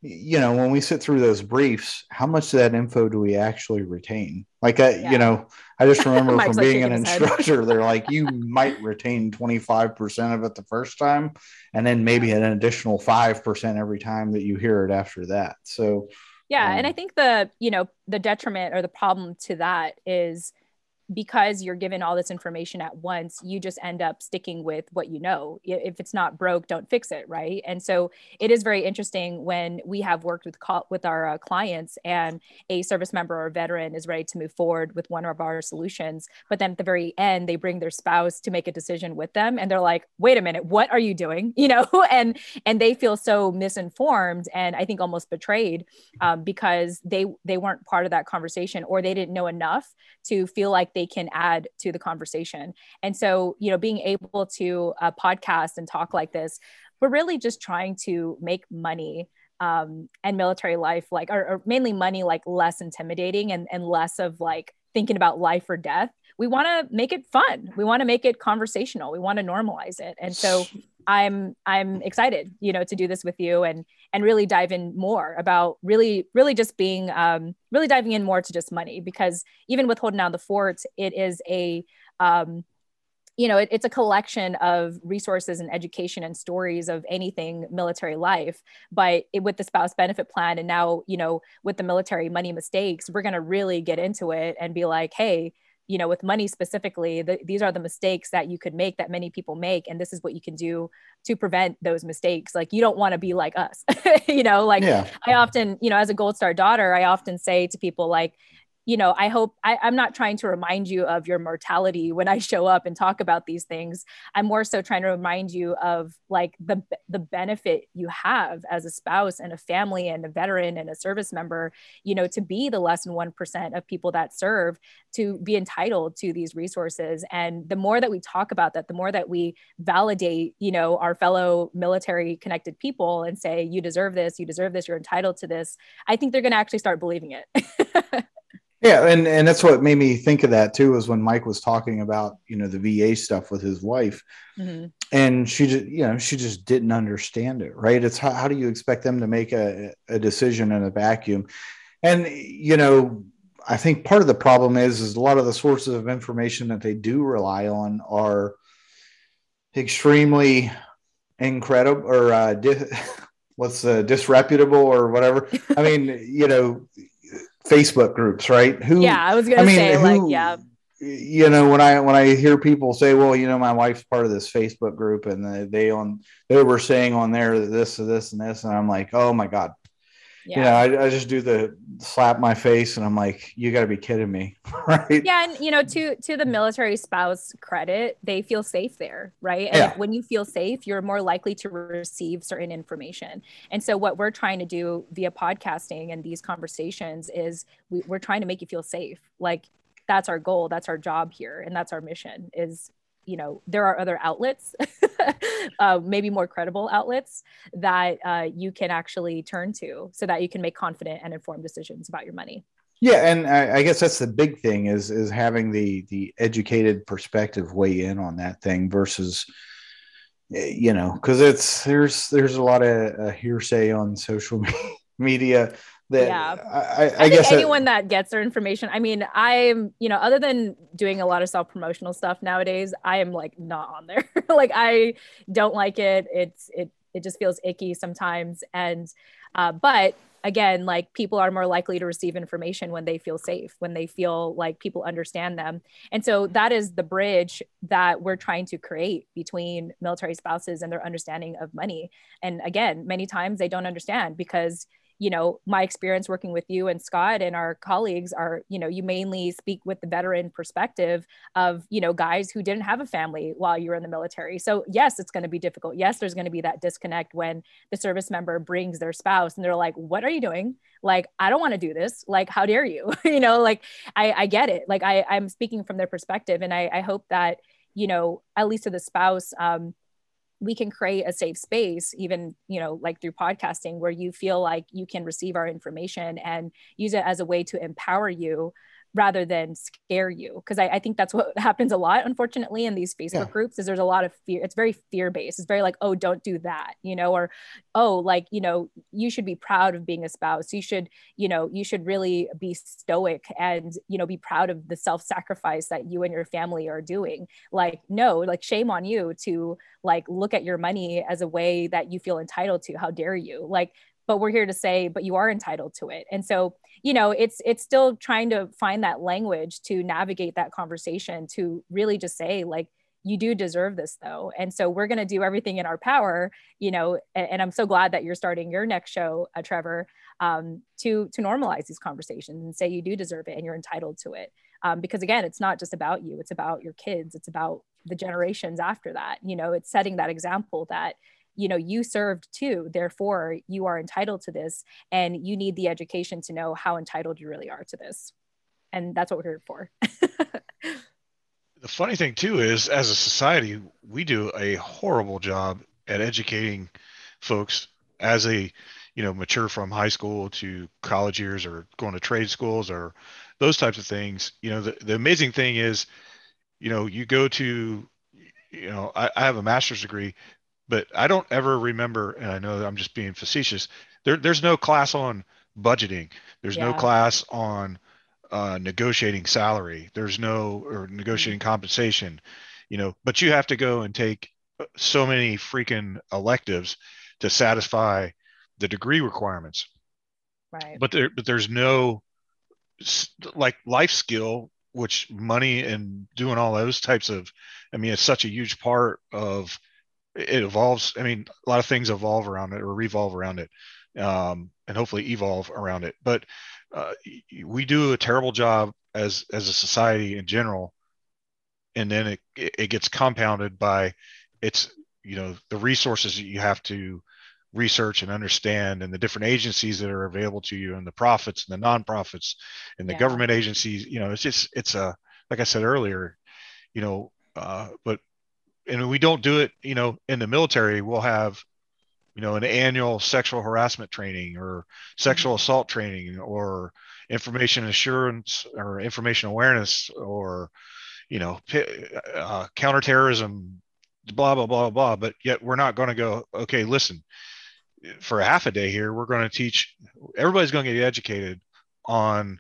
you know when we sit through those briefs how much of that info do we actually retain? Like I, yeah. you know i just remember from being an instructor they're like you might retain 25% of it the first time and then maybe an additional 5% every time that you hear it after that. So yeah and mm. i think the you know the detriment or the problem to that is because you're given all this information at once, you just end up sticking with what you know. If it's not broke, don't fix it, right? And so it is very interesting when we have worked with with our uh, clients and a service member or veteran is ready to move forward with one of our solutions, but then at the very end they bring their spouse to make a decision with them, and they're like, "Wait a minute, what are you doing?" You know, and and they feel so misinformed and I think almost betrayed um, because they they weren't part of that conversation or they didn't know enough to feel like they can add to the conversation. And so, you know, being able to uh, podcast and talk like this, we're really just trying to make money um, and military life like, or, or mainly money, like less intimidating and, and less of like thinking about life or death. We want to make it fun. We want to make it conversational. We want to normalize it. And so I'm I'm excited, you know, to do this with you and and really dive in more about really really just being um, really diving in more to just money because even with holding down the fort, it is a um, you know, it, it's a collection of resources and education and stories of anything military life. But it, with the spouse benefit plan, and now, you know, with the military money mistakes, we're going to really get into it and be like, hey, you know with money specifically the, these are the mistakes that you could make that many people make and this is what you can do to prevent those mistakes like you don't want to be like us you know like yeah. i often you know as a gold star daughter i often say to people like you know, I hope I, I'm not trying to remind you of your mortality when I show up and talk about these things. I'm more so trying to remind you of like the the benefit you have as a spouse and a family and a veteran and a service member, you know, to be the less than one percent of people that serve to be entitled to these resources. And the more that we talk about that, the more that we validate, you know, our fellow military connected people and say, you deserve this, you deserve this, you're entitled to this, I think they're going to actually start believing it. Yeah, and and that's what made me think of that too was when Mike was talking about you know the VA stuff with his wife, mm-hmm. and she just you know she just didn't understand it. Right? It's how, how do you expect them to make a, a decision in a vacuum? And you know, I think part of the problem is is a lot of the sources of information that they do rely on are extremely incredible or uh, di- what's uh, disreputable or whatever. I mean, you know Facebook groups, right? Who? Yeah, I was gonna I mean, say who, like, yeah. You know, when I when I hear people say, "Well, you know, my wife's part of this Facebook group," and they on they were saying on there this and this and this, and I'm like, "Oh my god, yeah, I, I, just do the slap my face and I'm like, you got to be kidding me, right? Yeah, and you know, to to the military spouse credit, they feel safe there, right? And yeah. when you feel safe, you're more likely to receive certain information. And so, what we're trying to do via podcasting and these conversations is we, we're trying to make you feel safe. Like that's our goal, that's our job here, and that's our mission is you know there are other outlets uh, maybe more credible outlets that uh, you can actually turn to so that you can make confident and informed decisions about your money. Yeah and I, I, guess that's the big thing is is having the the educated perspective weigh in on that thing versus eh, you know because it's there's there's a lot of uh, hearsay on social media that yeah. I, I, I guess anyone that gets their information. I mean, I'm, you know, other than doing a lot of self promotional stuff nowadays, I am like not on there. like I don't like it. It's it it just feels icky sometimes. And uh, but again, like people are more likely to receive information when they feel safe, when they feel like people understand them. And so that is the bridge that we're trying to create between military spouses and their understanding of money. And again, many times they don't understand because you know my experience working with you and scott and our colleagues are you know you mainly speak with the veteran perspective of you know guys who didn't have a family while you were in the military. So yes it's going to be difficult. Yes there's going to be that disconnect when the service member brings their spouse and they're like what are you doing? Like i don't want to do this. Like how dare you? You know like i i get it. Like i i'm speaking from their perspective and i i hope that you know at least to the spouse um we can create a safe space even you know like through podcasting where you feel like you can receive our information and use it as a way to empower you rather than scare you. Because I, I, think that's what happens a lot unfortunately in these facebook yeah. groups is there's a lot of fear it's very fear based it's very like oh don't do that you know or oh like you know you should be proud of being a spouse. You should you know you should really be stoic and you know be proud of the self-sacrifice that you and your family are doing. Like no like shame on you to like look at your money as a way that you feel entitled to. How dare you? Like but we're here to say but you are entitled to it. And so you know it's it's still trying to find that language to navigate that conversation to really just say like you do deserve this though. And so we're going to do everything in our power you know and, and, i'm so glad that you're starting your next show uh, trevor um, to to normalize these conversations and say you do deserve it and you're entitled to it. Um, because again it's not just about you it's about your kids it's about the generations after that you know it's setting that example that you know you served too therefore you are entitled to this and you need the education to know how entitled you really are to this. And that's what we're here for. The funny thing too is as a society we do a horrible job at educating folks as they you know mature from high school to college years or going to trade schools or those types of things. You know the, the amazing thing is you know you go to you know I, I have a master's degree but I don't ever remember, and I know I'm just being facetious. There, there's no class on budgeting. There's yeah. no class on uh, negotiating salary. There's no or negotiating mm-hmm. compensation. You know, but you have to go and take uh, so many freaking electives to satisfy the degree requirements. Right. But there, but there's no like life skill, which money and doing all those types of. I mean, it's such a huge part of it evolves. I mean, a lot of things evolve around it or revolve around it, um, and hopefully evolve around it. But uh, we do a terrible job as as a society in general and then it it gets compounded by it's you know the resources that you have to research and understand and the different agencies that are available to you and the profits and the nonprofits and the yeah. government agencies you know it's just it's a like i said earlier you know uh, but and we don't do it you know in the military we'll have you know an annual sexual harassment training or sexual mm-hmm. assault training or information assurance or information awareness or you know uh, counterterrorism blah blah blah blah but yet we're not going to go okay listen for a half a day here we're going to teach everybody's going to get educated on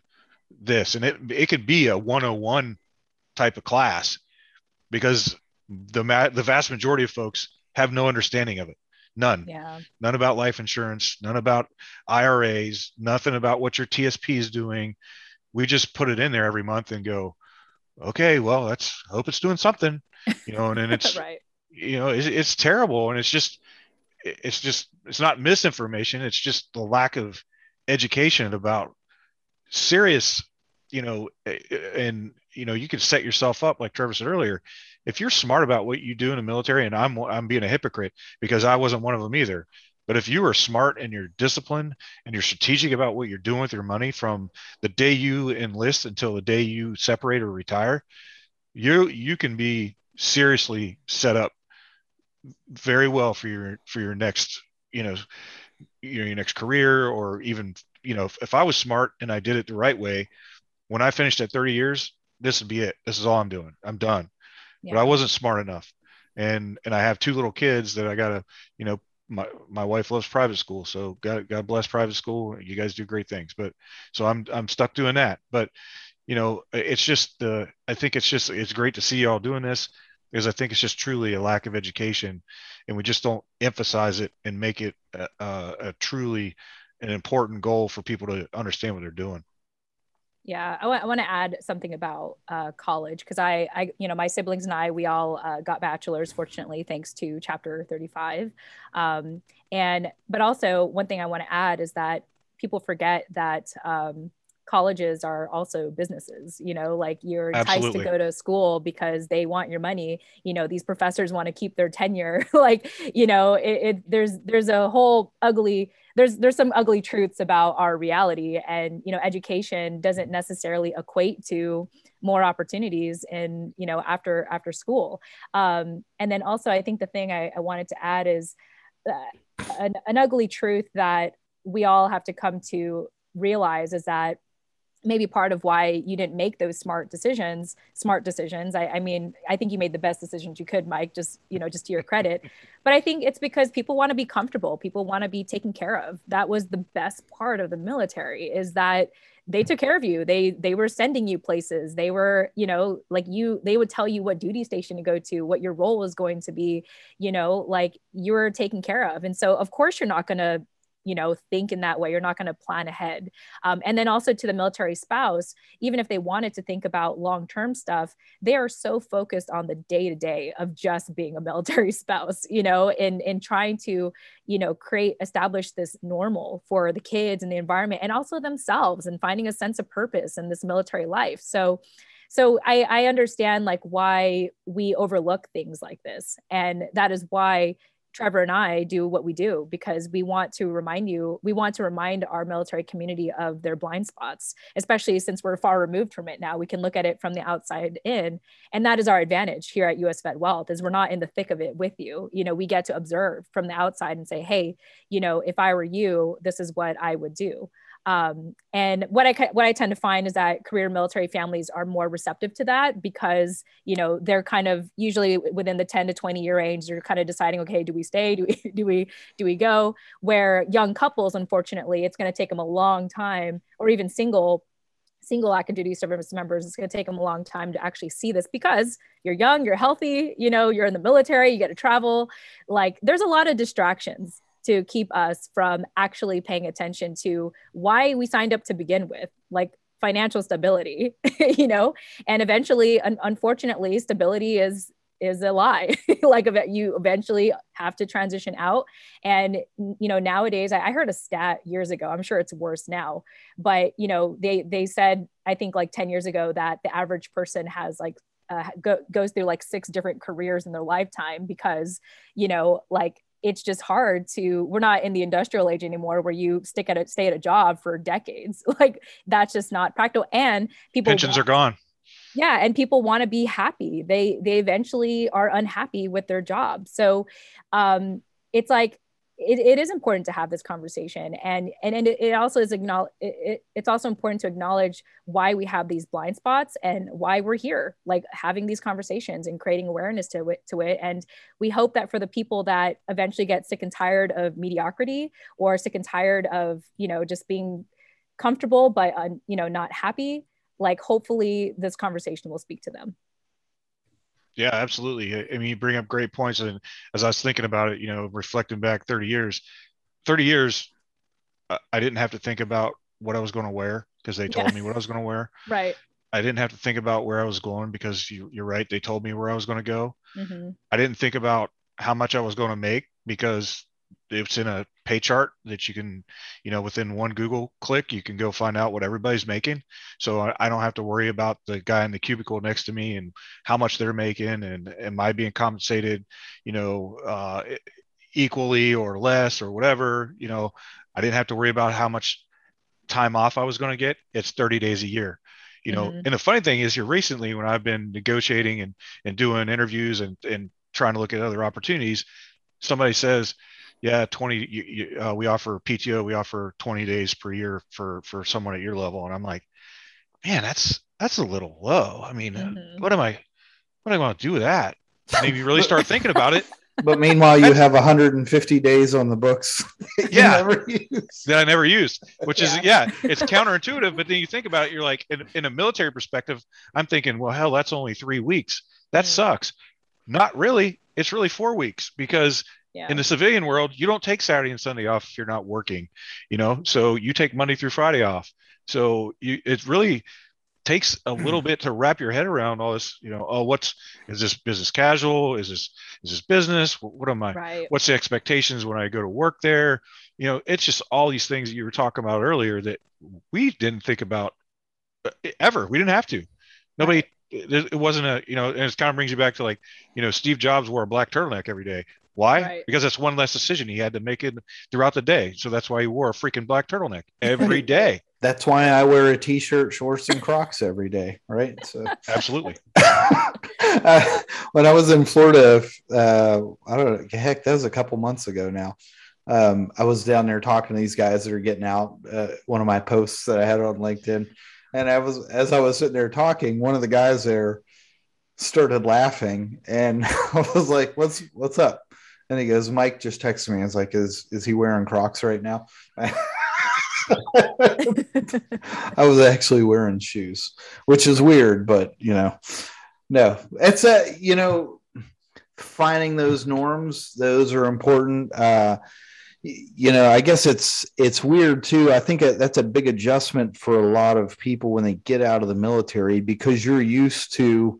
this and it it could be a 101 type of class because the ma- the vast majority of folks have no understanding of it. None. Yeah. None about life insurance none about iras nothing about what your tsp is doing. We just put it in there every month and go okay well let's hope it's doing something you know and then it's right. you know it's, it's terrible and it's just it's just it's not misinformation it's just the lack of education about serious you know and you know you can set yourself up like trevor said earlier if you're smart about what you do in the military and i'm i'm being a hypocrite because i wasn't one of them either but if you are smart and you're disciplined and you're strategic about what you're doing with your money from the day you enlist until the day you separate or retire you you can be seriously set up very well for your for your next you know your, your next career or even you know if, if i was smart and i did it the right way when i finished at 30 years this would be it. This is all i'm doing. I'm done yeah. but i wasn't smart enough. And and i have two little kids that i gotta you know my my wife loves private school so god god bless private school. You guys do great things. But so i'm i'm stuck doing that. But you know it's just the i think it's just it's great to see y'all doing this because I think it's just truly a lack of education, and we just don't emphasize it and make it a, a, a truly an important goal for people to understand what they're doing. Yeah, I, w- I want to add something about uh, college because I, I, you know, my siblings and I, we all uh, got bachelors, fortunately, thanks to Chapter 35. Um, and, but also, one thing I want to add is that people forget that um, colleges are also businesses you know like you're enticed to go to school because they want your money. You know these professors want to keep their tenure. Like you know it, it, there's there's a whole ugly there's there's some ugly truths about our reality. And you know education doesn't necessarily equate to more opportunities in you know after after school. Um, and then also i think the thing i, I wanted to add is an, an ugly truth that we all have to come to realize is that maybe part of why you didn't make those smart decisions smart decisions. I, I, mean i think you made the best decisions you could mike just you know just to your credit. But i think it's because people want to be comfortable. People want to be taken care of. That was the best part of the military is that they took care of you. They they were sending you places. They were you know like you they would tell you what duty station to go to what your role was going to be you know like you were taken care of. And so of course you're not going to you know think in that way. You're not going to plan ahead. Um, and then also to the military spouse even if they wanted to think about long-term stuff they are so focused on the day-to-day of just being a military spouse you know in in trying to you know create establish this normal for the kids and the environment and also themselves and finding a sense of purpose in this military life. So so I, I understand like why we overlook things like this. And that is why Trevor and I do what we do because we want to remind you, we want to remind our military community of their blind spots, especially since we're far removed from it now. We can look at it from the outside in. And that is our advantage here at US Vet Wealth is we're not in the thick of it with you. You know, we get to observe from the outside and say, hey, you know, if I were you, this is what I would do. Um, and what I what I tend to find is that career military families are more receptive to that because you know they're kind of usually within the 10 to 20 year range. They're kind of deciding, okay, do we stay? Do we do we do we go? Where young couples, unfortunately, it's going to take them a long time, or even single single active duty service members it's going to take them a long time to actually see this because you're young you're healthy you know you're in the military you get to travel like there's a lot of distractions to keep us from actually paying attention to why we signed up to begin with, like financial stability, you know? And eventually, un- unfortunately, stability is is a lie. Like you eventually have to transition out. And you know nowadays I, heard a stat years ago i'm sure it's worse now but you know they they said i think like 10 years ago that the average person has like uh, go, goes through like six different careers in their lifetime because you know like it's just hard to we're not in the industrial age anymore where you stick at a stay at a job for decades. Like that's just not practical. And people pensions are gone yeah and people want to be happy. They they eventually are unhappy with their job. So um it's like it, it is important to have this conversation. And and, and it also is acknowledge it, it's also important to acknowledge why we have these blind spots and why we're here like having these conversations and creating awareness to it to it. And we hope that for the people that eventually get sick and tired of mediocrity or sick and tired of you know just being comfortable but uh, you know not happy like hopefully this conversation will speak to them. Yeah absolutely. I mean you bring up great points. And as i was thinking about it you know reflecting back 30 years 30 years i didn't have to think about what i was going to wear because they told me what i was going to wear. Right. I didn't have to think about where i was going because you, are right. They told me where i was going to go. Mm-hmm. i didn't think about how much i was going to make because it's in a pay chart that you can, you know, within one Google click, you can go find out what everybody's making. So I, I, don't have to worry about the guy in the cubicle next to me and how much they're making and am I being compensated, you know, uh, equally or less or whatever. You know, I didn't have to worry about how much time off I was going to get. It's 30 days a year. You know, mm-hmm. and the funny thing is here recently when I've been negotiating and, and doing interviews and, and trying to look at other opportunities, somebody says, yeah 20 you, you, uh, we offer pto we offer 20 days per year for for someone at your level. And i'm like man that's that's a little low. I mean mm-hmm. what am i what am i going to do with that? Maybe really start thinking about it. but meanwhile you have 150 days on the books yeah. that i never used which yeah. is yeah. it's counterintuitive but then you think about it you're like in, in a military perspective i'm thinking well hell that's only three weeks. That mm-hmm. sucks. Not really. It's really four weeks because yeah. in the civilian world you don't take saturday and sunday off if you're not working you know? So you take monday through friday off. So you it really takes a little bit to wrap your head around all this you know oh what's is this business casual? Is this is this business? What am i right. what's the expectations when i go to work there? You know it's just all these things that you were talking about earlier that we didn't think about uh, ever. We didn't have to. Nobody right. it, wasn't a you know and it kind of brings you back to like you know steve jobs wore a black turtleneck every day why? Right. Because that's one less decision he had to make it throughout the day. So that's why he wore a freaking black turtleneck every day. that's why I wear a t-shirt, shorts, and Crocs every day. Right. So absolutely. uh, when I was in Florida, uh, I don't know, heck, that was a couple months ago now. Um, I was down there talking to these guys that are getting out. Uh, one of my posts that I had on LinkedIn, and I was as I was sitting there talking, one of the guys there started laughing, and I was like, "What's what's up?" And he goes, Mike just texted me. I was like, is, is he wearing Crocs right now? I was actually wearing shoes, which is weird, but you know, no, it's a, you know, finding those norms, those are important. Uh, you know, I guess it's, it's weird too. I think that's a big adjustment for a lot of people when they get out of the military because you're used to,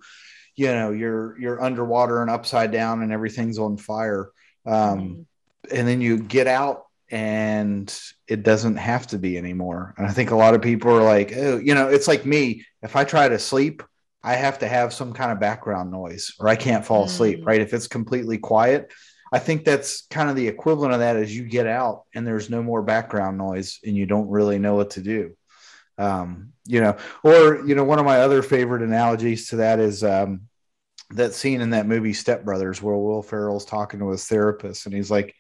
you know you're you're underwater and upside down and everything's on fire um, mm-hmm. and then you get out and it doesn't have to be anymore and i think a lot of people are like oh you know it's like me if i try to sleep i have to have some kind of background noise or i can't fall asleep mm-hmm. right if it's completely quiet i think that's kind of the equivalent of that as you get out and there's no more background noise and you don't really know what to do um, you know, or you know, one of my other favorite analogies to that is um, that scene in that movie Step Brothers where Will Ferrell's talking to his therapist and he's like,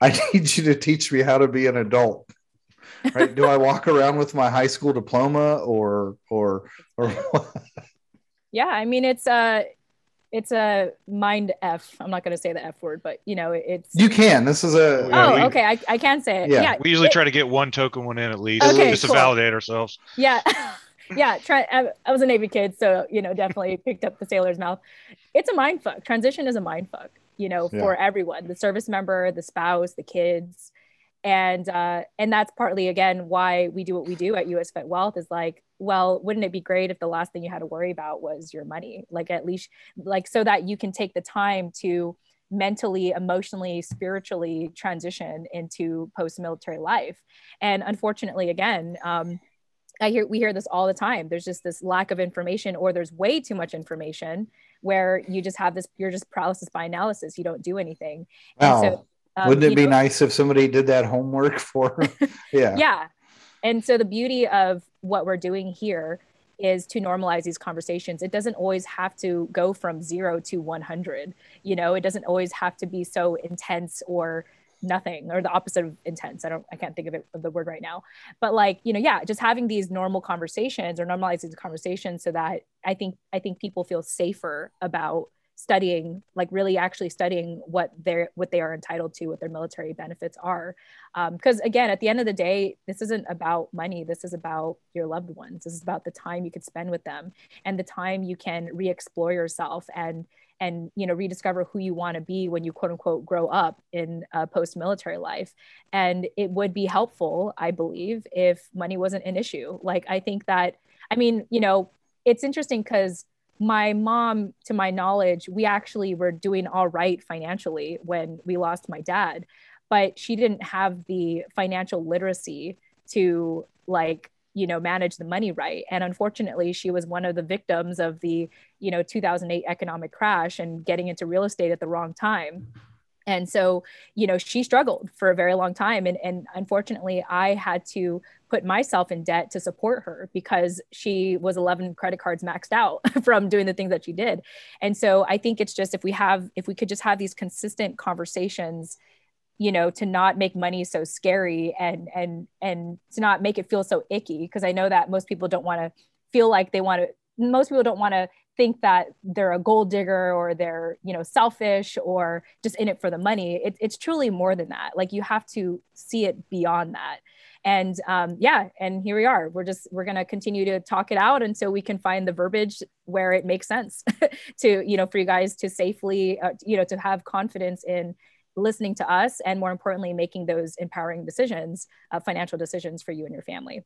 "I need you to teach me how to be an adult." Right? Do I walk around with my high school diploma or or or? yeah, I mean it's a it's a mind f i'm not going to say the f word but you know it's you can this is a oh, oh we, okay I, I can say it yeah, yeah. we usually try to get one token one in at least okay, just cool. to validate ourselves yeah yeah try I, I, was a navy kid so you know definitely picked up the sailor's mouth. It's a mind fuck. Transition is a mind fuck you know yeah. for everyone the service member the spouse the kids. And uh and that's partly again why we do what we do at us vet wealth is like well wouldn't it be great if the last thing you had to worry about was your money? Like at least like so that you can take the time to mentally emotionally spiritually transition into post-military life. And unfortunately again um, I hear we hear this all the time. There's just this lack of information, or there's way too much information where you just have this. You're just paralysis by analysis. You don't do anything. Wow. So, um, Wouldn't it be know, nice if somebody did that homework for? yeah. Yeah. And so the beauty of what we're doing here is to normalize these conversations. It doesn't always have to go from zero to 100. You know, it doesn't always have to be so intense or nothing or the opposite of intense. I don't, I can't think of it of the word right now, but like, you know, yeah, just having these normal conversations or normalizing these conversations so that I think, I think people feel safer about studying like really actually studying what they're what they are entitled to what their military benefits are. Because um, again at the end of the day this isn't about money. This is about your loved ones. This is about the time you could spend with them and the time you can re-explore yourself and and you know rediscover who you want to be when you quote unquote grow up in a post-military life. And it would be helpful i believe if money wasn't an issue. Like i think that i mean you know it's interesting because my mom to my knowledge we actually were doing all right financially when we lost my dad but she didn't have the financial literacy to like you know manage the money right. And unfortunately she was one of the victims of the you know 2008 economic crash and getting into real estate at the wrong time. And so you know she struggled for a very long time. And, and unfortunately i had to put myself in debt to support her because she was 11 credit cards maxed out from doing the things that she did. And so i think it's just if we have if we could just have these consistent conversations you know to not make money so scary and and and to not make it feel so icky because i know that most people don't want to feel like they want to most people don't want to think that they're a gold digger or they're you know selfish or just in it for the money it, it's truly more than that. Like you have to see it beyond that. And um, yeah and here we are. We're just we're going to continue to talk it out until we can find the verbiage where it makes sense to you know for you guys to safely uh, you know to have confidence in listening to us and more importantly making those empowering decisions uh, financial decisions for you and your family.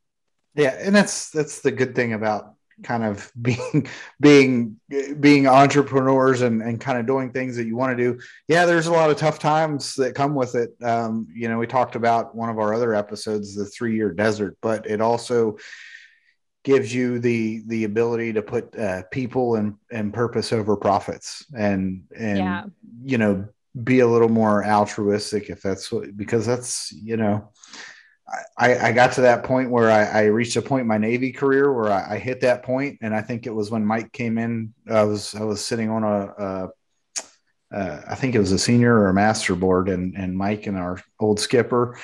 Yeah and that's that's the good thing about kind of being being being entrepreneurs and, and kind of doing things that you want to do yeah there's a lot of tough times that come with it um, you know we talked about one of our other episodes the three year desert but it also gives you the the ability to put uh, people and and purpose over profits and and yeah. you know be a little more altruistic if that's what because that's you know I, I got to that point where I, I, reached a point in my Navy career where I, I, hit that point, and I think it was when Mike came in. I was I was sitting on a, a uh, I think it was a senior or a master board, and and Mike and our old skipper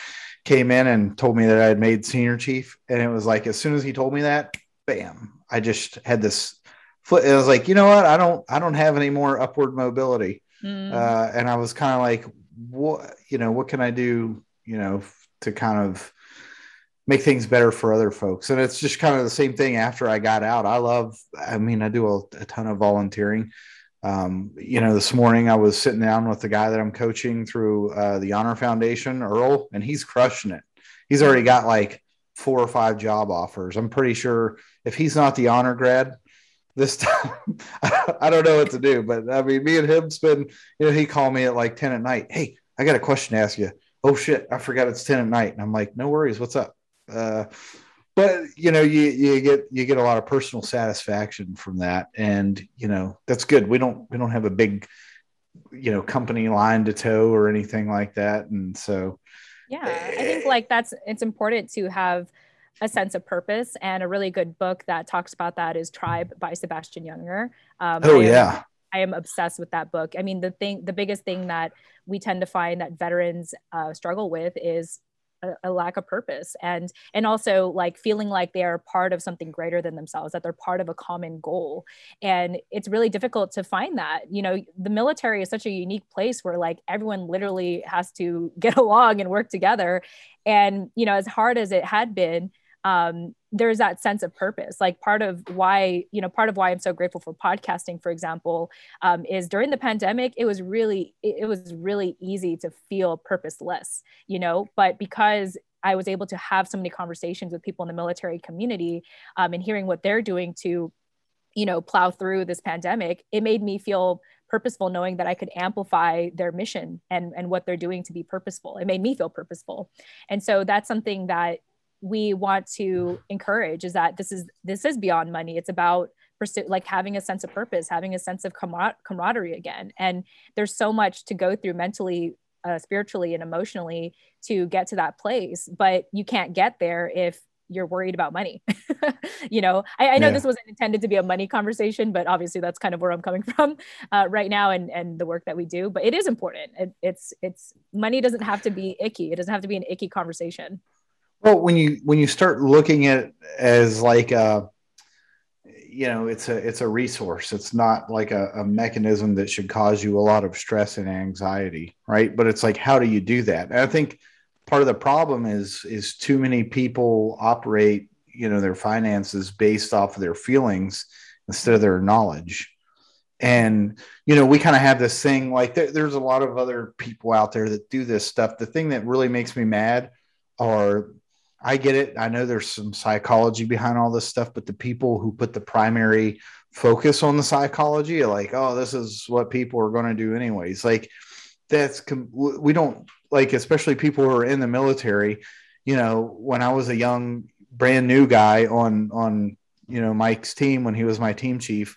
came in and told me that I had made senior chief, and it was like as soon as he told me that, bam, I just had this foot. It was like you know what, I don't I don't have any more upward mobility, mm. uh, and I was kind of like, what you know, what can I do, you know, to kind of make things better for other folks. And it's just kind of the same thing after I got out. I love, I mean, I do a, a ton of volunteering. Um, you know, this morning I was sitting down with the guy that I'm coaching through uh, the Honor Foundation, Earl, and he's crushing it. He's already got like four or five job offers. I'm pretty sure if he's not the honor grad this time, I don't know what to do. But I mean, me and him spend, you know, he called me at like 10 at night. Hey, I got a question to ask you. Oh shit, I forgot it's 10 at night. And I'm like, no worries. What's up? Uh, but you know, you you get you get a lot of personal satisfaction from that, and you know that's good. We don't we don't have a big you know company line to toe or anything like that, and so yeah, I think like that's it's important to have a sense of purpose. And a really good book that talks about that is tribe by sebastian Junger. um, oh I am, yeah. I am obsessed with that book. I mean the thing the biggest thing that we tend to find that veterans uh, struggle with is a, lack of purpose. And and also like feeling like they are part of something greater than themselves that they're part of a common goal. And it's really difficult to find that. You know the military is such a unique place where like everyone literally has to get along and work together. And you know as hard as it had been um, there's that sense of purpose like part of why you know part of why i'm so grateful for podcasting for example um, is during the pandemic it was really it, was really easy to feel purposeless you know but because I was able to have so many conversations with people in the military community um, and hearing what they're doing to, you know, plow through this pandemic, it made me feel purposeful knowing that I could amplify their mission and, and what they're doing to be purposeful. It made me feel purposeful. And so that's something that we want to encourage is that this is this is beyond money. It's about pursue like having a sense of purpose, having a sense of camar- camaraderie again. And there's so much to go through mentally, uh, spiritually, and emotionally to get to that place. But you can't get there if you're worried about money. you know, I, I know yeah. this wasn't intended to be a money conversation, but obviously that's kind of where I'm coming from uh, right now and and the work that we do. But it is important. It, it's it's money doesn't have to be icky. It doesn't have to be an icky conversation. Well, when you when you start looking at as like a, you know, it's a it's a resource. It's not like a, a mechanism that should cause you a lot of stress and anxiety, right? But it's like, how do you do that? And I think part of the problem is is too many people operate you know their finances based off of their feelings instead of their knowledge and you know we kind of have this thing like there, there's a lot of other people out there that do this stuff the thing that really makes me mad are i get it. I know there's some psychology behind all this stuff but the people who put the primary focus on the psychology are like oh this is what people are going to do anyways. Like that's we don't like especially people who are in the military you know when i was a young brand new guy on on you know mike's team when he was my team chief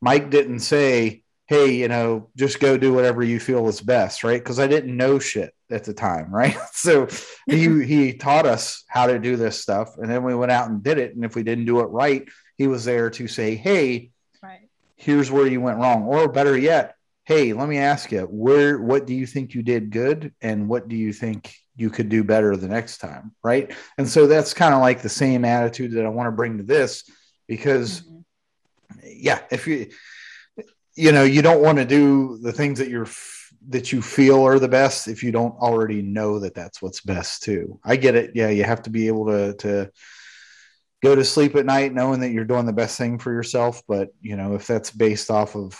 mike didn't say hey you know just go do whatever you feel is best right because i didn't know shit at the time right so he he taught us how to do this stuff and then we went out and did it and if we didn't do it right he was there to say hey right. here's where you went wrong or better yet hey, let me ask you, where what do you think you did good and what do you think you could do better the next time, right? And so that's kind of like the same attitude that I want to bring to this because mm-hmm. yeah, if you you know, you don't want to do the things that you're that you feel are the best if you don't already know that that's what's best too. I get it. Yeah, you have to be able to to go to sleep at night knowing that you're doing the best thing for yourself, but you know, if that's based off of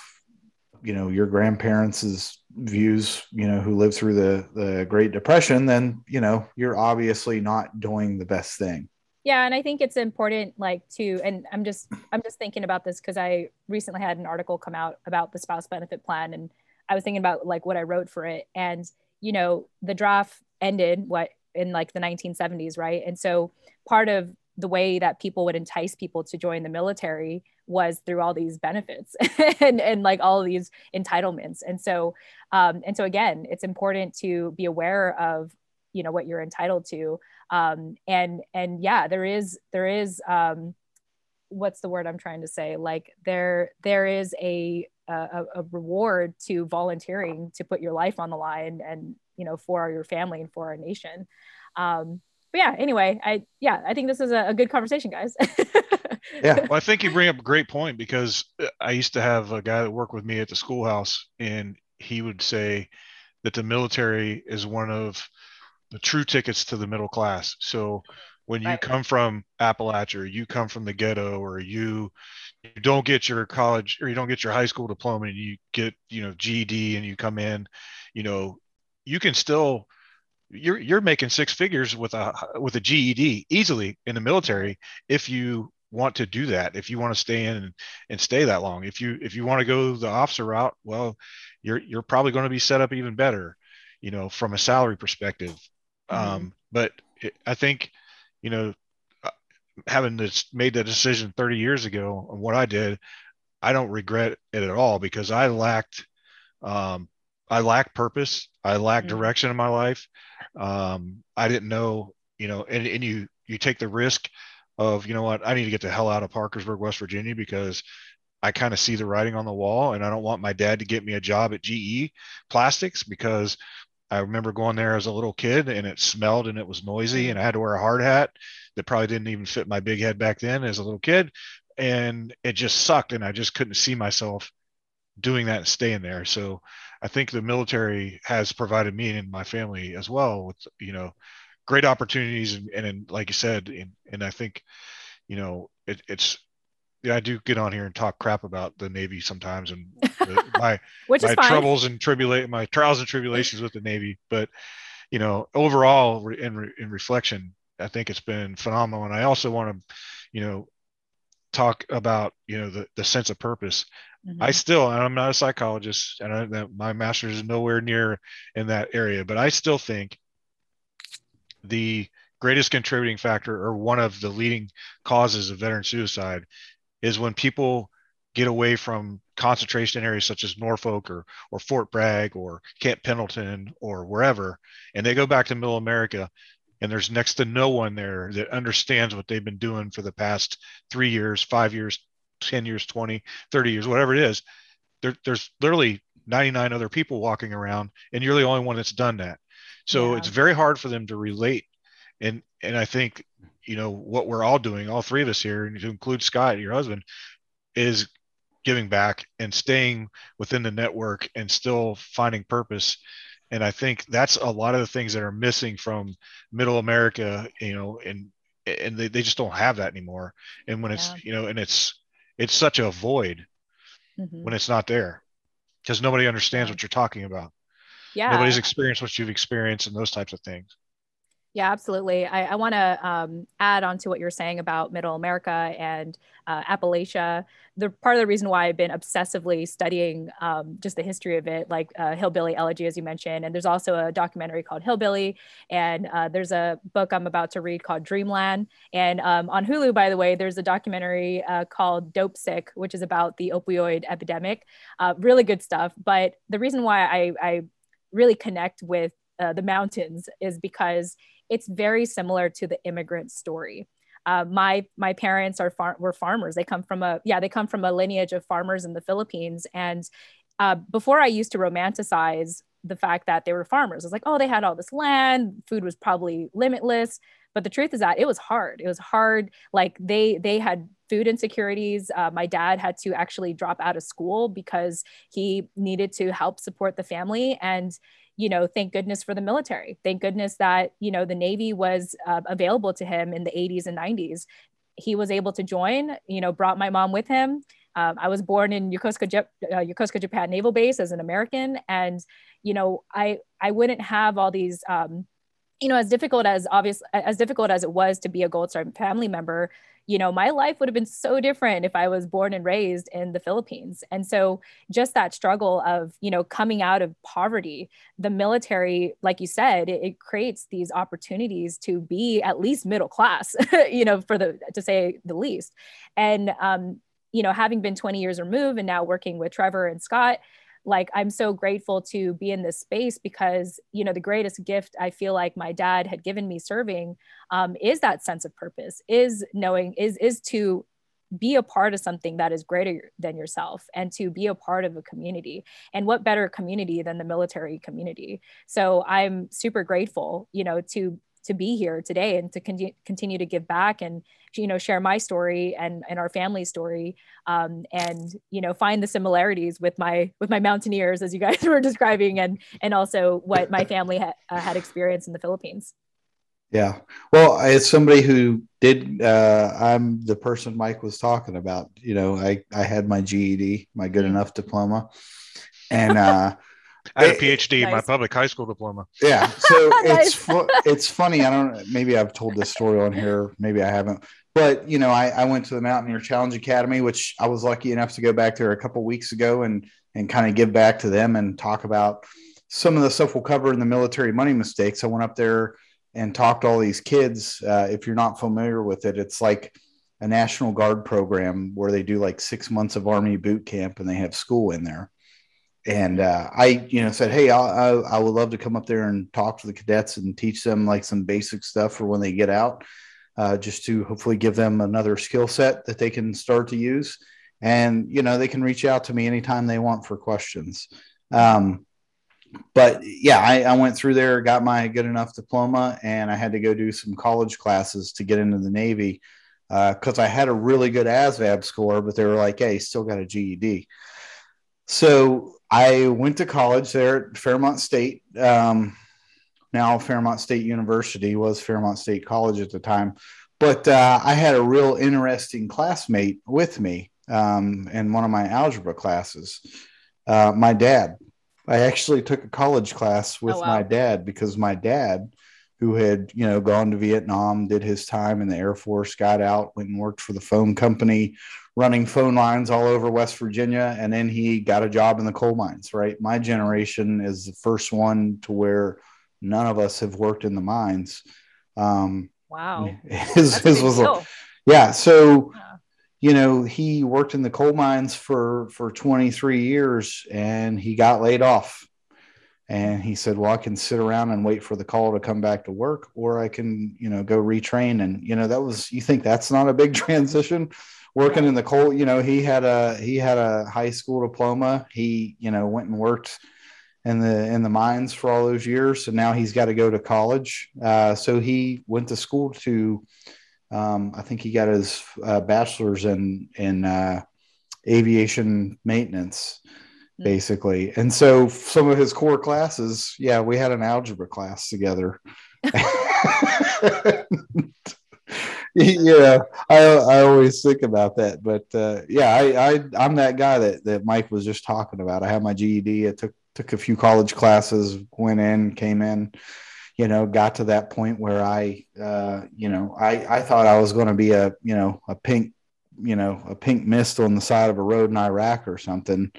you know your grandparents' views you know who lived through the the great depression then you know you're obviously not doing the best thing yeah and i think it's important like to and i'm just i'm just thinking about this because i recently had an article come out about the spouse benefit plan and i was thinking about like what i wrote for it. And you know the draft ended what in like the 1970s right? And so part of the way that people would entice people to join the military was through all these benefits and, and like all these entitlements. And so um, and so again it's important to be aware of you know what you're entitled to. Um, and and yeah there is there is um, what's the word i'm trying to say? Like there there is a a, a reward to volunteering to put your life on the line and you know for your family and for our nation. Um, but yeah, anyway, I yeah, I think this is a, a good conversation, guys. yeah, well, I think you bring up a great point because I used to have a guy that worked with me at the schoolhouse, and he would say that the military is one of the true tickets to the middle class. So when you right. come from Appalachia, or you come from the ghetto, or you you don't get your college or you don't get your high school diploma, and you get you know GED, and you come in, you know, you can still you're you're making six figures with a with a GED easily in the military if you want to do that if you want to stay in and, and stay that long if you if you want to go the officer route well you're you're probably going to be set up even better you know from a salary perspective mm-hmm. um, but it, i think you know uh, having this made that decision 30 years ago on what i did i don't regret it at all because i lacked um, i lacked purpose i lacked mm-hmm. direction in my life um, I didn't know, you know, and, and you you take the risk of, you know what, I need to get the hell out of Parkersburg, West Virginia because I kind of see the writing on the wall and I don't want my dad to get me a job at GE plastics because I remember going there as a little kid and it smelled and it was noisy mm. and I had to wear a hard hat that probably didn't even fit my big head back then as a little kid. And it just sucked and I just couldn't see myself doing that and staying there. So I think the military has provided me and my family as well with you know great opportunities and, and, and like you said and, and I think you know it, it's yeah, I do get on here and talk crap about the Navy sometimes and my my troubles and tribulate my trials and tribulations with the Navy. But you know, overall in in reflection, I think it's been phenomenal. And I also want to, you know, talk about you know the the sense of purpose. Mm-hmm. I still, and I'm not a psychologist, and I, my master's is nowhere near in that area, but I still think the greatest contributing factor or one of the leading causes of veteran suicide is when people get away from concentration areas such as Norfolk or, or Fort Bragg or Camp Pendleton or wherever, and they go back to middle America and there's next to no one there that understands what they've been doing for the past three years, five years, 10 years, 20, 30 years, whatever it is. There, there's literally 99 other people walking around and you're the only one that's done that. So yeah. it's very hard for them to relate. And, and I think, you know, what we're all doing, all three of us here, and to include Scott, your husband, is giving back and staying within the network and still finding purpose. And i think that's a lot of the things that are missing from middle america you know and and they, they just don't have that anymore. And when it's you know and it's it's such a void mm-hmm. when it's not there because nobody understands what you're talking about. Yeah. Nobody's experienced what you've experienced and those types of things yeah, absolutely. I, I want to um, add on to what you're saying about Middle America and uh, Appalachia. The part of the reason why I've been obsessively studying um, just the history of it, like uh, Hillbilly Elegy, as you mentioned, and there's also a documentary called Hillbilly, and uh, there's a book I'm about to read called Dreamland. And um, on Hulu, by the way, there's a documentary uh, called Dopesick, which is about the opioid epidemic. Uh, really good stuff. But the reason why I, I really connect with uh, the mountains is because it's very similar to the immigrant story. Uh, my my parents are far- were farmers. They come from a yeah they come from a lineage of farmers in the Philippines. And uh, before I used to romanticize the fact that they were farmers, I was like, oh, they had all this land, food was probably limitless. But the truth is that it was hard. It was hard. Like they they had food insecurities. Uh, my dad had to actually drop out of school because he needed to help support the family and you know, thank goodness for the military. Thank goodness that, you know, the Navy was uh, available to him in the 80s and 90s. He was able to join, you know, brought my mom with him. Um, I was born in Yokosuka, uh, Yokosuka, Japan Naval Base as an American. And, you know, I, I wouldn't have all these, um, you know, as difficult as obvious, as difficult as it was to be a Gold Star family member, you know, my life would have been so different if I was born and raised in the Philippines. And so just that struggle of, you know, coming out of poverty, the military, like you said, it, it creates these opportunities to be at least middle class, you know, for the, to say the least. And, um, you know, having been 20 years removed and now working with Trevor and Scott, like i'm so grateful to be in this space because you know the greatest gift i feel like my dad had given me serving um, is that sense of purpose is knowing is is to be a part of something that is greater than yourself and to be a part of a community. And what better community than the military community? So i'm super grateful you know to to be here today and to con- continue to give back and you know share my story and and our family story um, and you know find the similarities with my with my mountaineers as you guys were describing and and also what my family ha- uh, had experienced in the philippines yeah well as somebody who did uh, i'm the person mike was talking about you know i i had my ged my good mm-hmm. enough diploma and uh I had a PhD nice. in my public high school diploma. Yeah, so nice. it's it's funny. I don't. Maybe I've told this story on here. Maybe I haven't. But you know, I, I went to the Mountaineer Challenge Academy, which I was lucky enough to go back there a couple weeks ago and and kind of give back to them and talk about some of the stuff we'll cover in the military money mistakes. I went up there and talked to all these kids. Uh, if you're not familiar with it, it's like a National Guard program where they do like six months of Army boot camp and they have school in there and uh, I, you know, said, "Hey, I, I, I, would love to come up there and talk to the cadets and teach them like some basic stuff for when they get out, uh, just to hopefully give them another skill set that they can start to use." And you know, they can reach out to me anytime they want for questions. Um, but yeah, I, I went through there, got my good enough diploma, and I had to go do some college classes to get into the Navy because uh, I had a really good ASVAB score, but they were like, "Hey, still got a GED." So I went to college there at Fairmont State. Um, now Fairmont State University was Fairmont State College at the time, but uh, I had a real interesting classmate with me um, in one of my algebra classes. Uh, my dad, I actually took a college class with Oh, wow. my dad because my dad, who had you know gone to Vietnam, did his time in the Air Force, got out, went and worked for the phone company, running phone lines all over West Virginia, and then he got a job in the coal mines. Right, my generation is the first one to where none of us have worked in the mines. Um, Wow. his his was a- yeah, so Yeah. you know he worked in the coal mines for for 23 years and he got laid off and he said well i can sit around and wait for the call to come back to work or i can you know go retrain and you know that was you think that's not a big transition working in the coal you know he had a he had a high school diploma he you know went and worked in the in the mines for all those years and now he's got to go to college uh, so he went to school to um, I think he got his uh, bachelor's in in uh, aviation maintenance, Hmm. basically. And so some of his core classes, yeah, we had an algebra class together. yeah, I I always think about that, but uh, yeah, I, I I'm that guy that that Mike was just talking about. I have my GED. I took took a few college classes, went in, came in you know, got to that point where I, uh, you know, I, I thought I was going to be a, you know, a pink, you know, a pink mist on the side of a road in Iraq or something.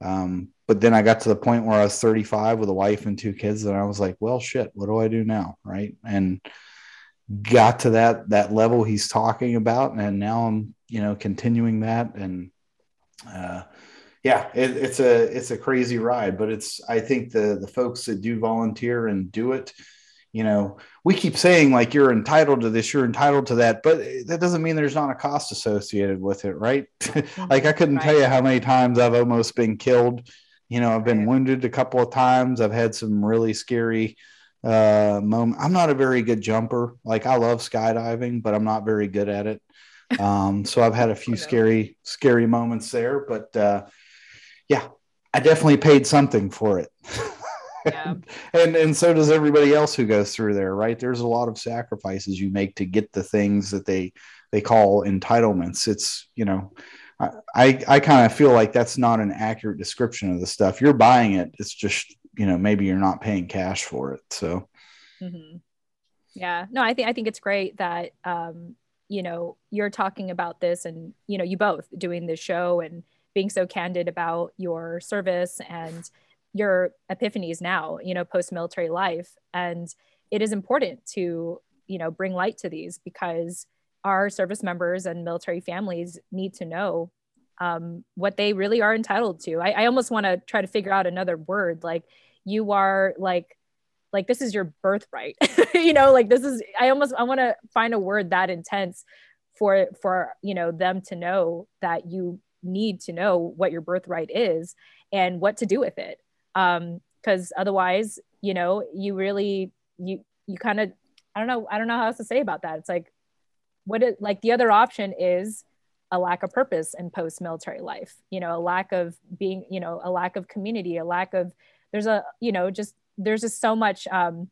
Um, but then I got to the point where I was 35 with a wife and two kids, and I was like, well, shit, what do I do now? Right. And got to that, that level he's talking about. And now I'm, you know, continuing that. And, uh, yeah, it, it's a it's a crazy ride, but it's I think the the folks that do volunteer and do it, you know, we keep saying like you're entitled to this, you're entitled to that, but that doesn't mean there's not a cost associated with it, right? like I couldn't tell you how many times I've almost been killed. You know, I've been Right. wounded a couple of times. I've had some really scary uh moment. I'm not a very good jumper. Like I love skydiving, but I'm not very good at it. Um, so I've had a few scary, scary moments there, but uh yeah, I definitely paid something for it. Yeah. and and so does everybody else who goes through there, right? There's a lot of sacrifices you make to get the things that they they call entitlements. It's you know, I I, I kind of feel like that's not an accurate description of the stuff. You're buying it. It's just you know maybe you're not paying cash for it. So Mhm. Yeah, no, I think I think it's great that um, you know you're talking about this, and you know you both doing this show and being so candid about your service and your epiphanies now, you know, post military life, and it is important to you know bring light to these because our service members and military families need to know um, what they really are entitled to. I, I almost want to try to figure out another word like you are like like this is your birthright. You know like this is i almost i want to find a word that intense for for you know them to know that you need to know what your birthright is and what to do with it. Um because otherwise you know you really you you kind of i don't know i don't know how else to say about that. It's like what it like the other option is a lack of purpose in post military life you know a lack of being you know a lack of community a lack of there's a you know just there's just so much um,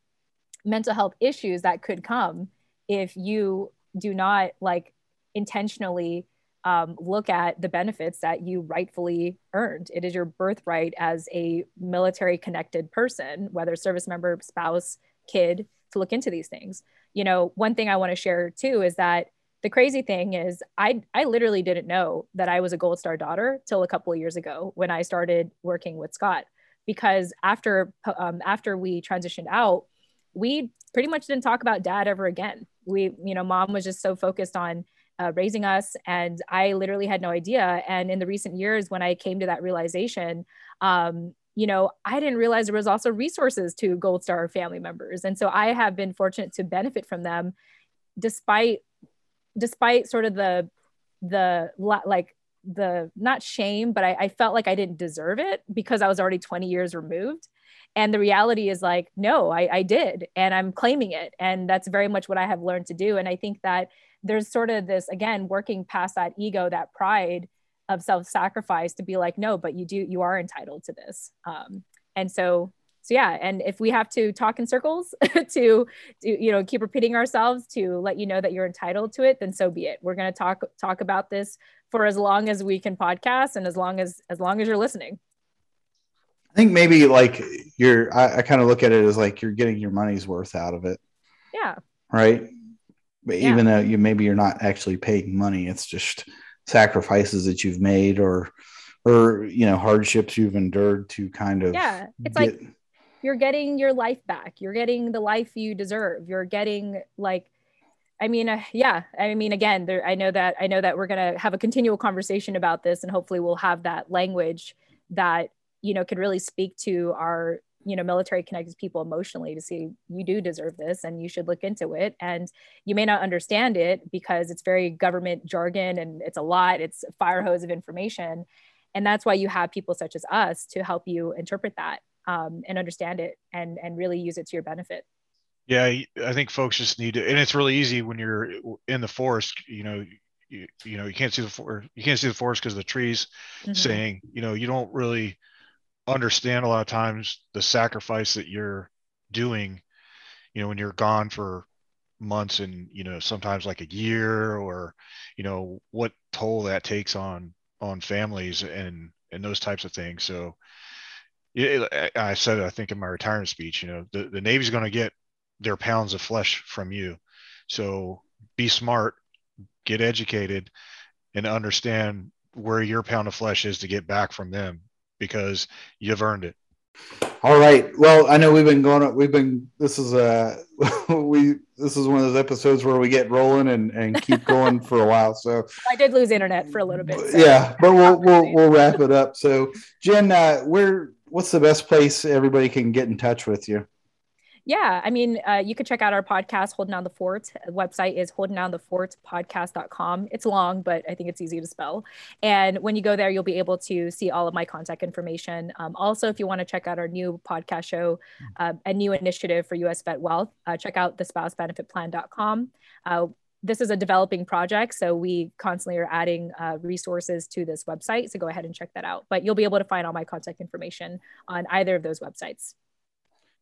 mental health issues that could come if you do not like intentionally um, look at the benefits that you rightfully earned. It is your birthright as a military connected person, whether service member, spouse, kid, to look into these things. You know, one thing I want to share too is that the crazy thing is I I literally didn't know that I was a Gold Star daughter till a couple of years ago when I started working with Scott because after um, after we transitioned out, we pretty much didn't talk about dad ever again. We, you know, mom was just so focused on uh, raising us, and I literally had no idea. And in the recent years, when I came to that realization, um, you know, I didn't realize there was also resources to Gold Star family members, and so I have been fortunate to benefit from them, despite despite sort of the the like the not shame, but I, I, felt like I didn't deserve it because I was already 20 years removed. And the reality is like, no, I, I did, and I'm claiming it. And that's very much what I have learned to do. And I think that there's sort of this, again, working past that ego, that pride of self-sacrifice to be like, no, but you do, you are entitled to this. Um, and so, so yeah. And if we have to talk in circles to, to, you know, keep repeating ourselves to let you know that you're entitled to it, then so be it. We're going to talk, talk about this for as long as we can podcast and as long as as long as you're listening I think maybe like you're, I, I kind of look at it as like you're getting your money's worth out of it. Yeah. Right. But Yeah. even though you maybe you're not actually paying money, it's just sacrifices that you've made or, or, you know, hardships you've endured to kind of, Yeah. It's get- like you're getting your life back. You're getting the life you deserve. You're getting like, I mean, uh, yeah. I mean, again, there. I know that. I know that we're gonna have a continual conversation about this, and hopefully, we'll have that language that you know could really speak to our you know military connected people emotionally to see you do deserve this and you should look into it and you may not understand it because it's very government jargon and it's a lot it's a fire hose of information and that's why you have people such as us to help you interpret that um, and understand it and and really use it to your benefit Yeah, I think folks just need to, and it's really easy when you're in the forest. You know, you, you know you can't see the forest. You can't see the forest because of the trees. Mhm. Saying, you know, you don't really understand a lot of times the sacrifice that you're doing. You know, when you're gone for months and you know sometimes like a year or you know what toll that takes on on families and and those types of things so yeah, I I said it, I think in my retirement speech, you know, the, the Navy's going to get their pounds of flesh from you. So be smart, get educated, and understand where your pound of flesh is to get back from them because you've earned it. All right. Well, I know we've been going. We've been. This is a we. This is one of those episodes where we get rolling and and keep going for a while. So i did lose internet for a little bit so- yeah, but we'll we'll we'll wrap it up. So Jen, uh, where what's the best place everybody can get in touch with you? Yeah, I mean, uh, you could check out our podcast, Holding Down the Fort. The website is holdingdownthefortpodcast.com. It's long, but I think it's easy to spell. And when you go there, you'll be able to see all of my contact information. Um, also, if you want to check out our new podcast show, uh, a new initiative for US Vet Wealth, uh, check out the spousebenefitplan.com. Uh, this is a developing project, so we constantly are adding uh, resources to this website. So go ahead and check that out. But you'll be able to find all my contact information on either of those websites.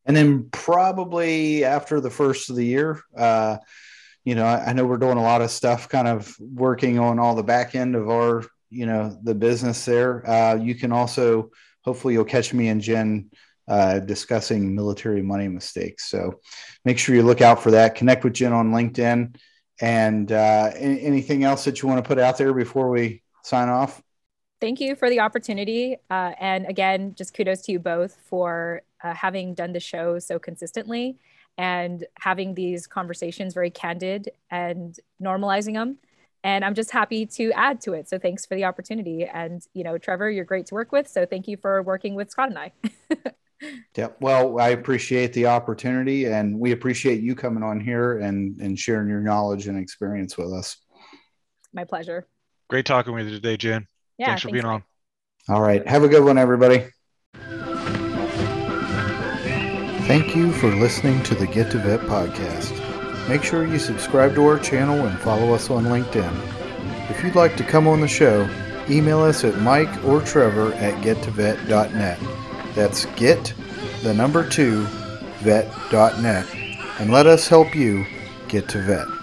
And then probably after the first of the year, uh, you know, I, I know we're doing a lot of stuff, kind of working on all the back end of our, you know, the business there. Uh, you can also, hopefully, you'll catch me and Jen uh, discussing military money mistakes. So make sure you look out for that. Connect with Jen on LinkedIn. And uh, any, anything else that you want to put out there before we sign off? thank you for the opportunity. Uh, and again, just kudos to you both for uh, having done the show so consistently and having these conversations very candid and normalizing them. And I'm just happy to add to it. So thanks for the opportunity. And, you know, Trevor, you're great to work with. So thank you for working with Scott and I. Yep. Well, I appreciate the opportunity and we appreciate you coming on here and, and sharing your knowledge and experience with us. My pleasure. Great talking with you today, Jen. Yeah. Thanks for being Mike. on. All right. Have a good one, everybody. Thank you for listening to the Get to Vet podcast. Make sure you subscribe to our channel and follow us on LinkedIn. If you'd like to come on the show, email us at mike or trevor at gettovet.net. That's get, the number two, vet.net, and let us help you get to vet.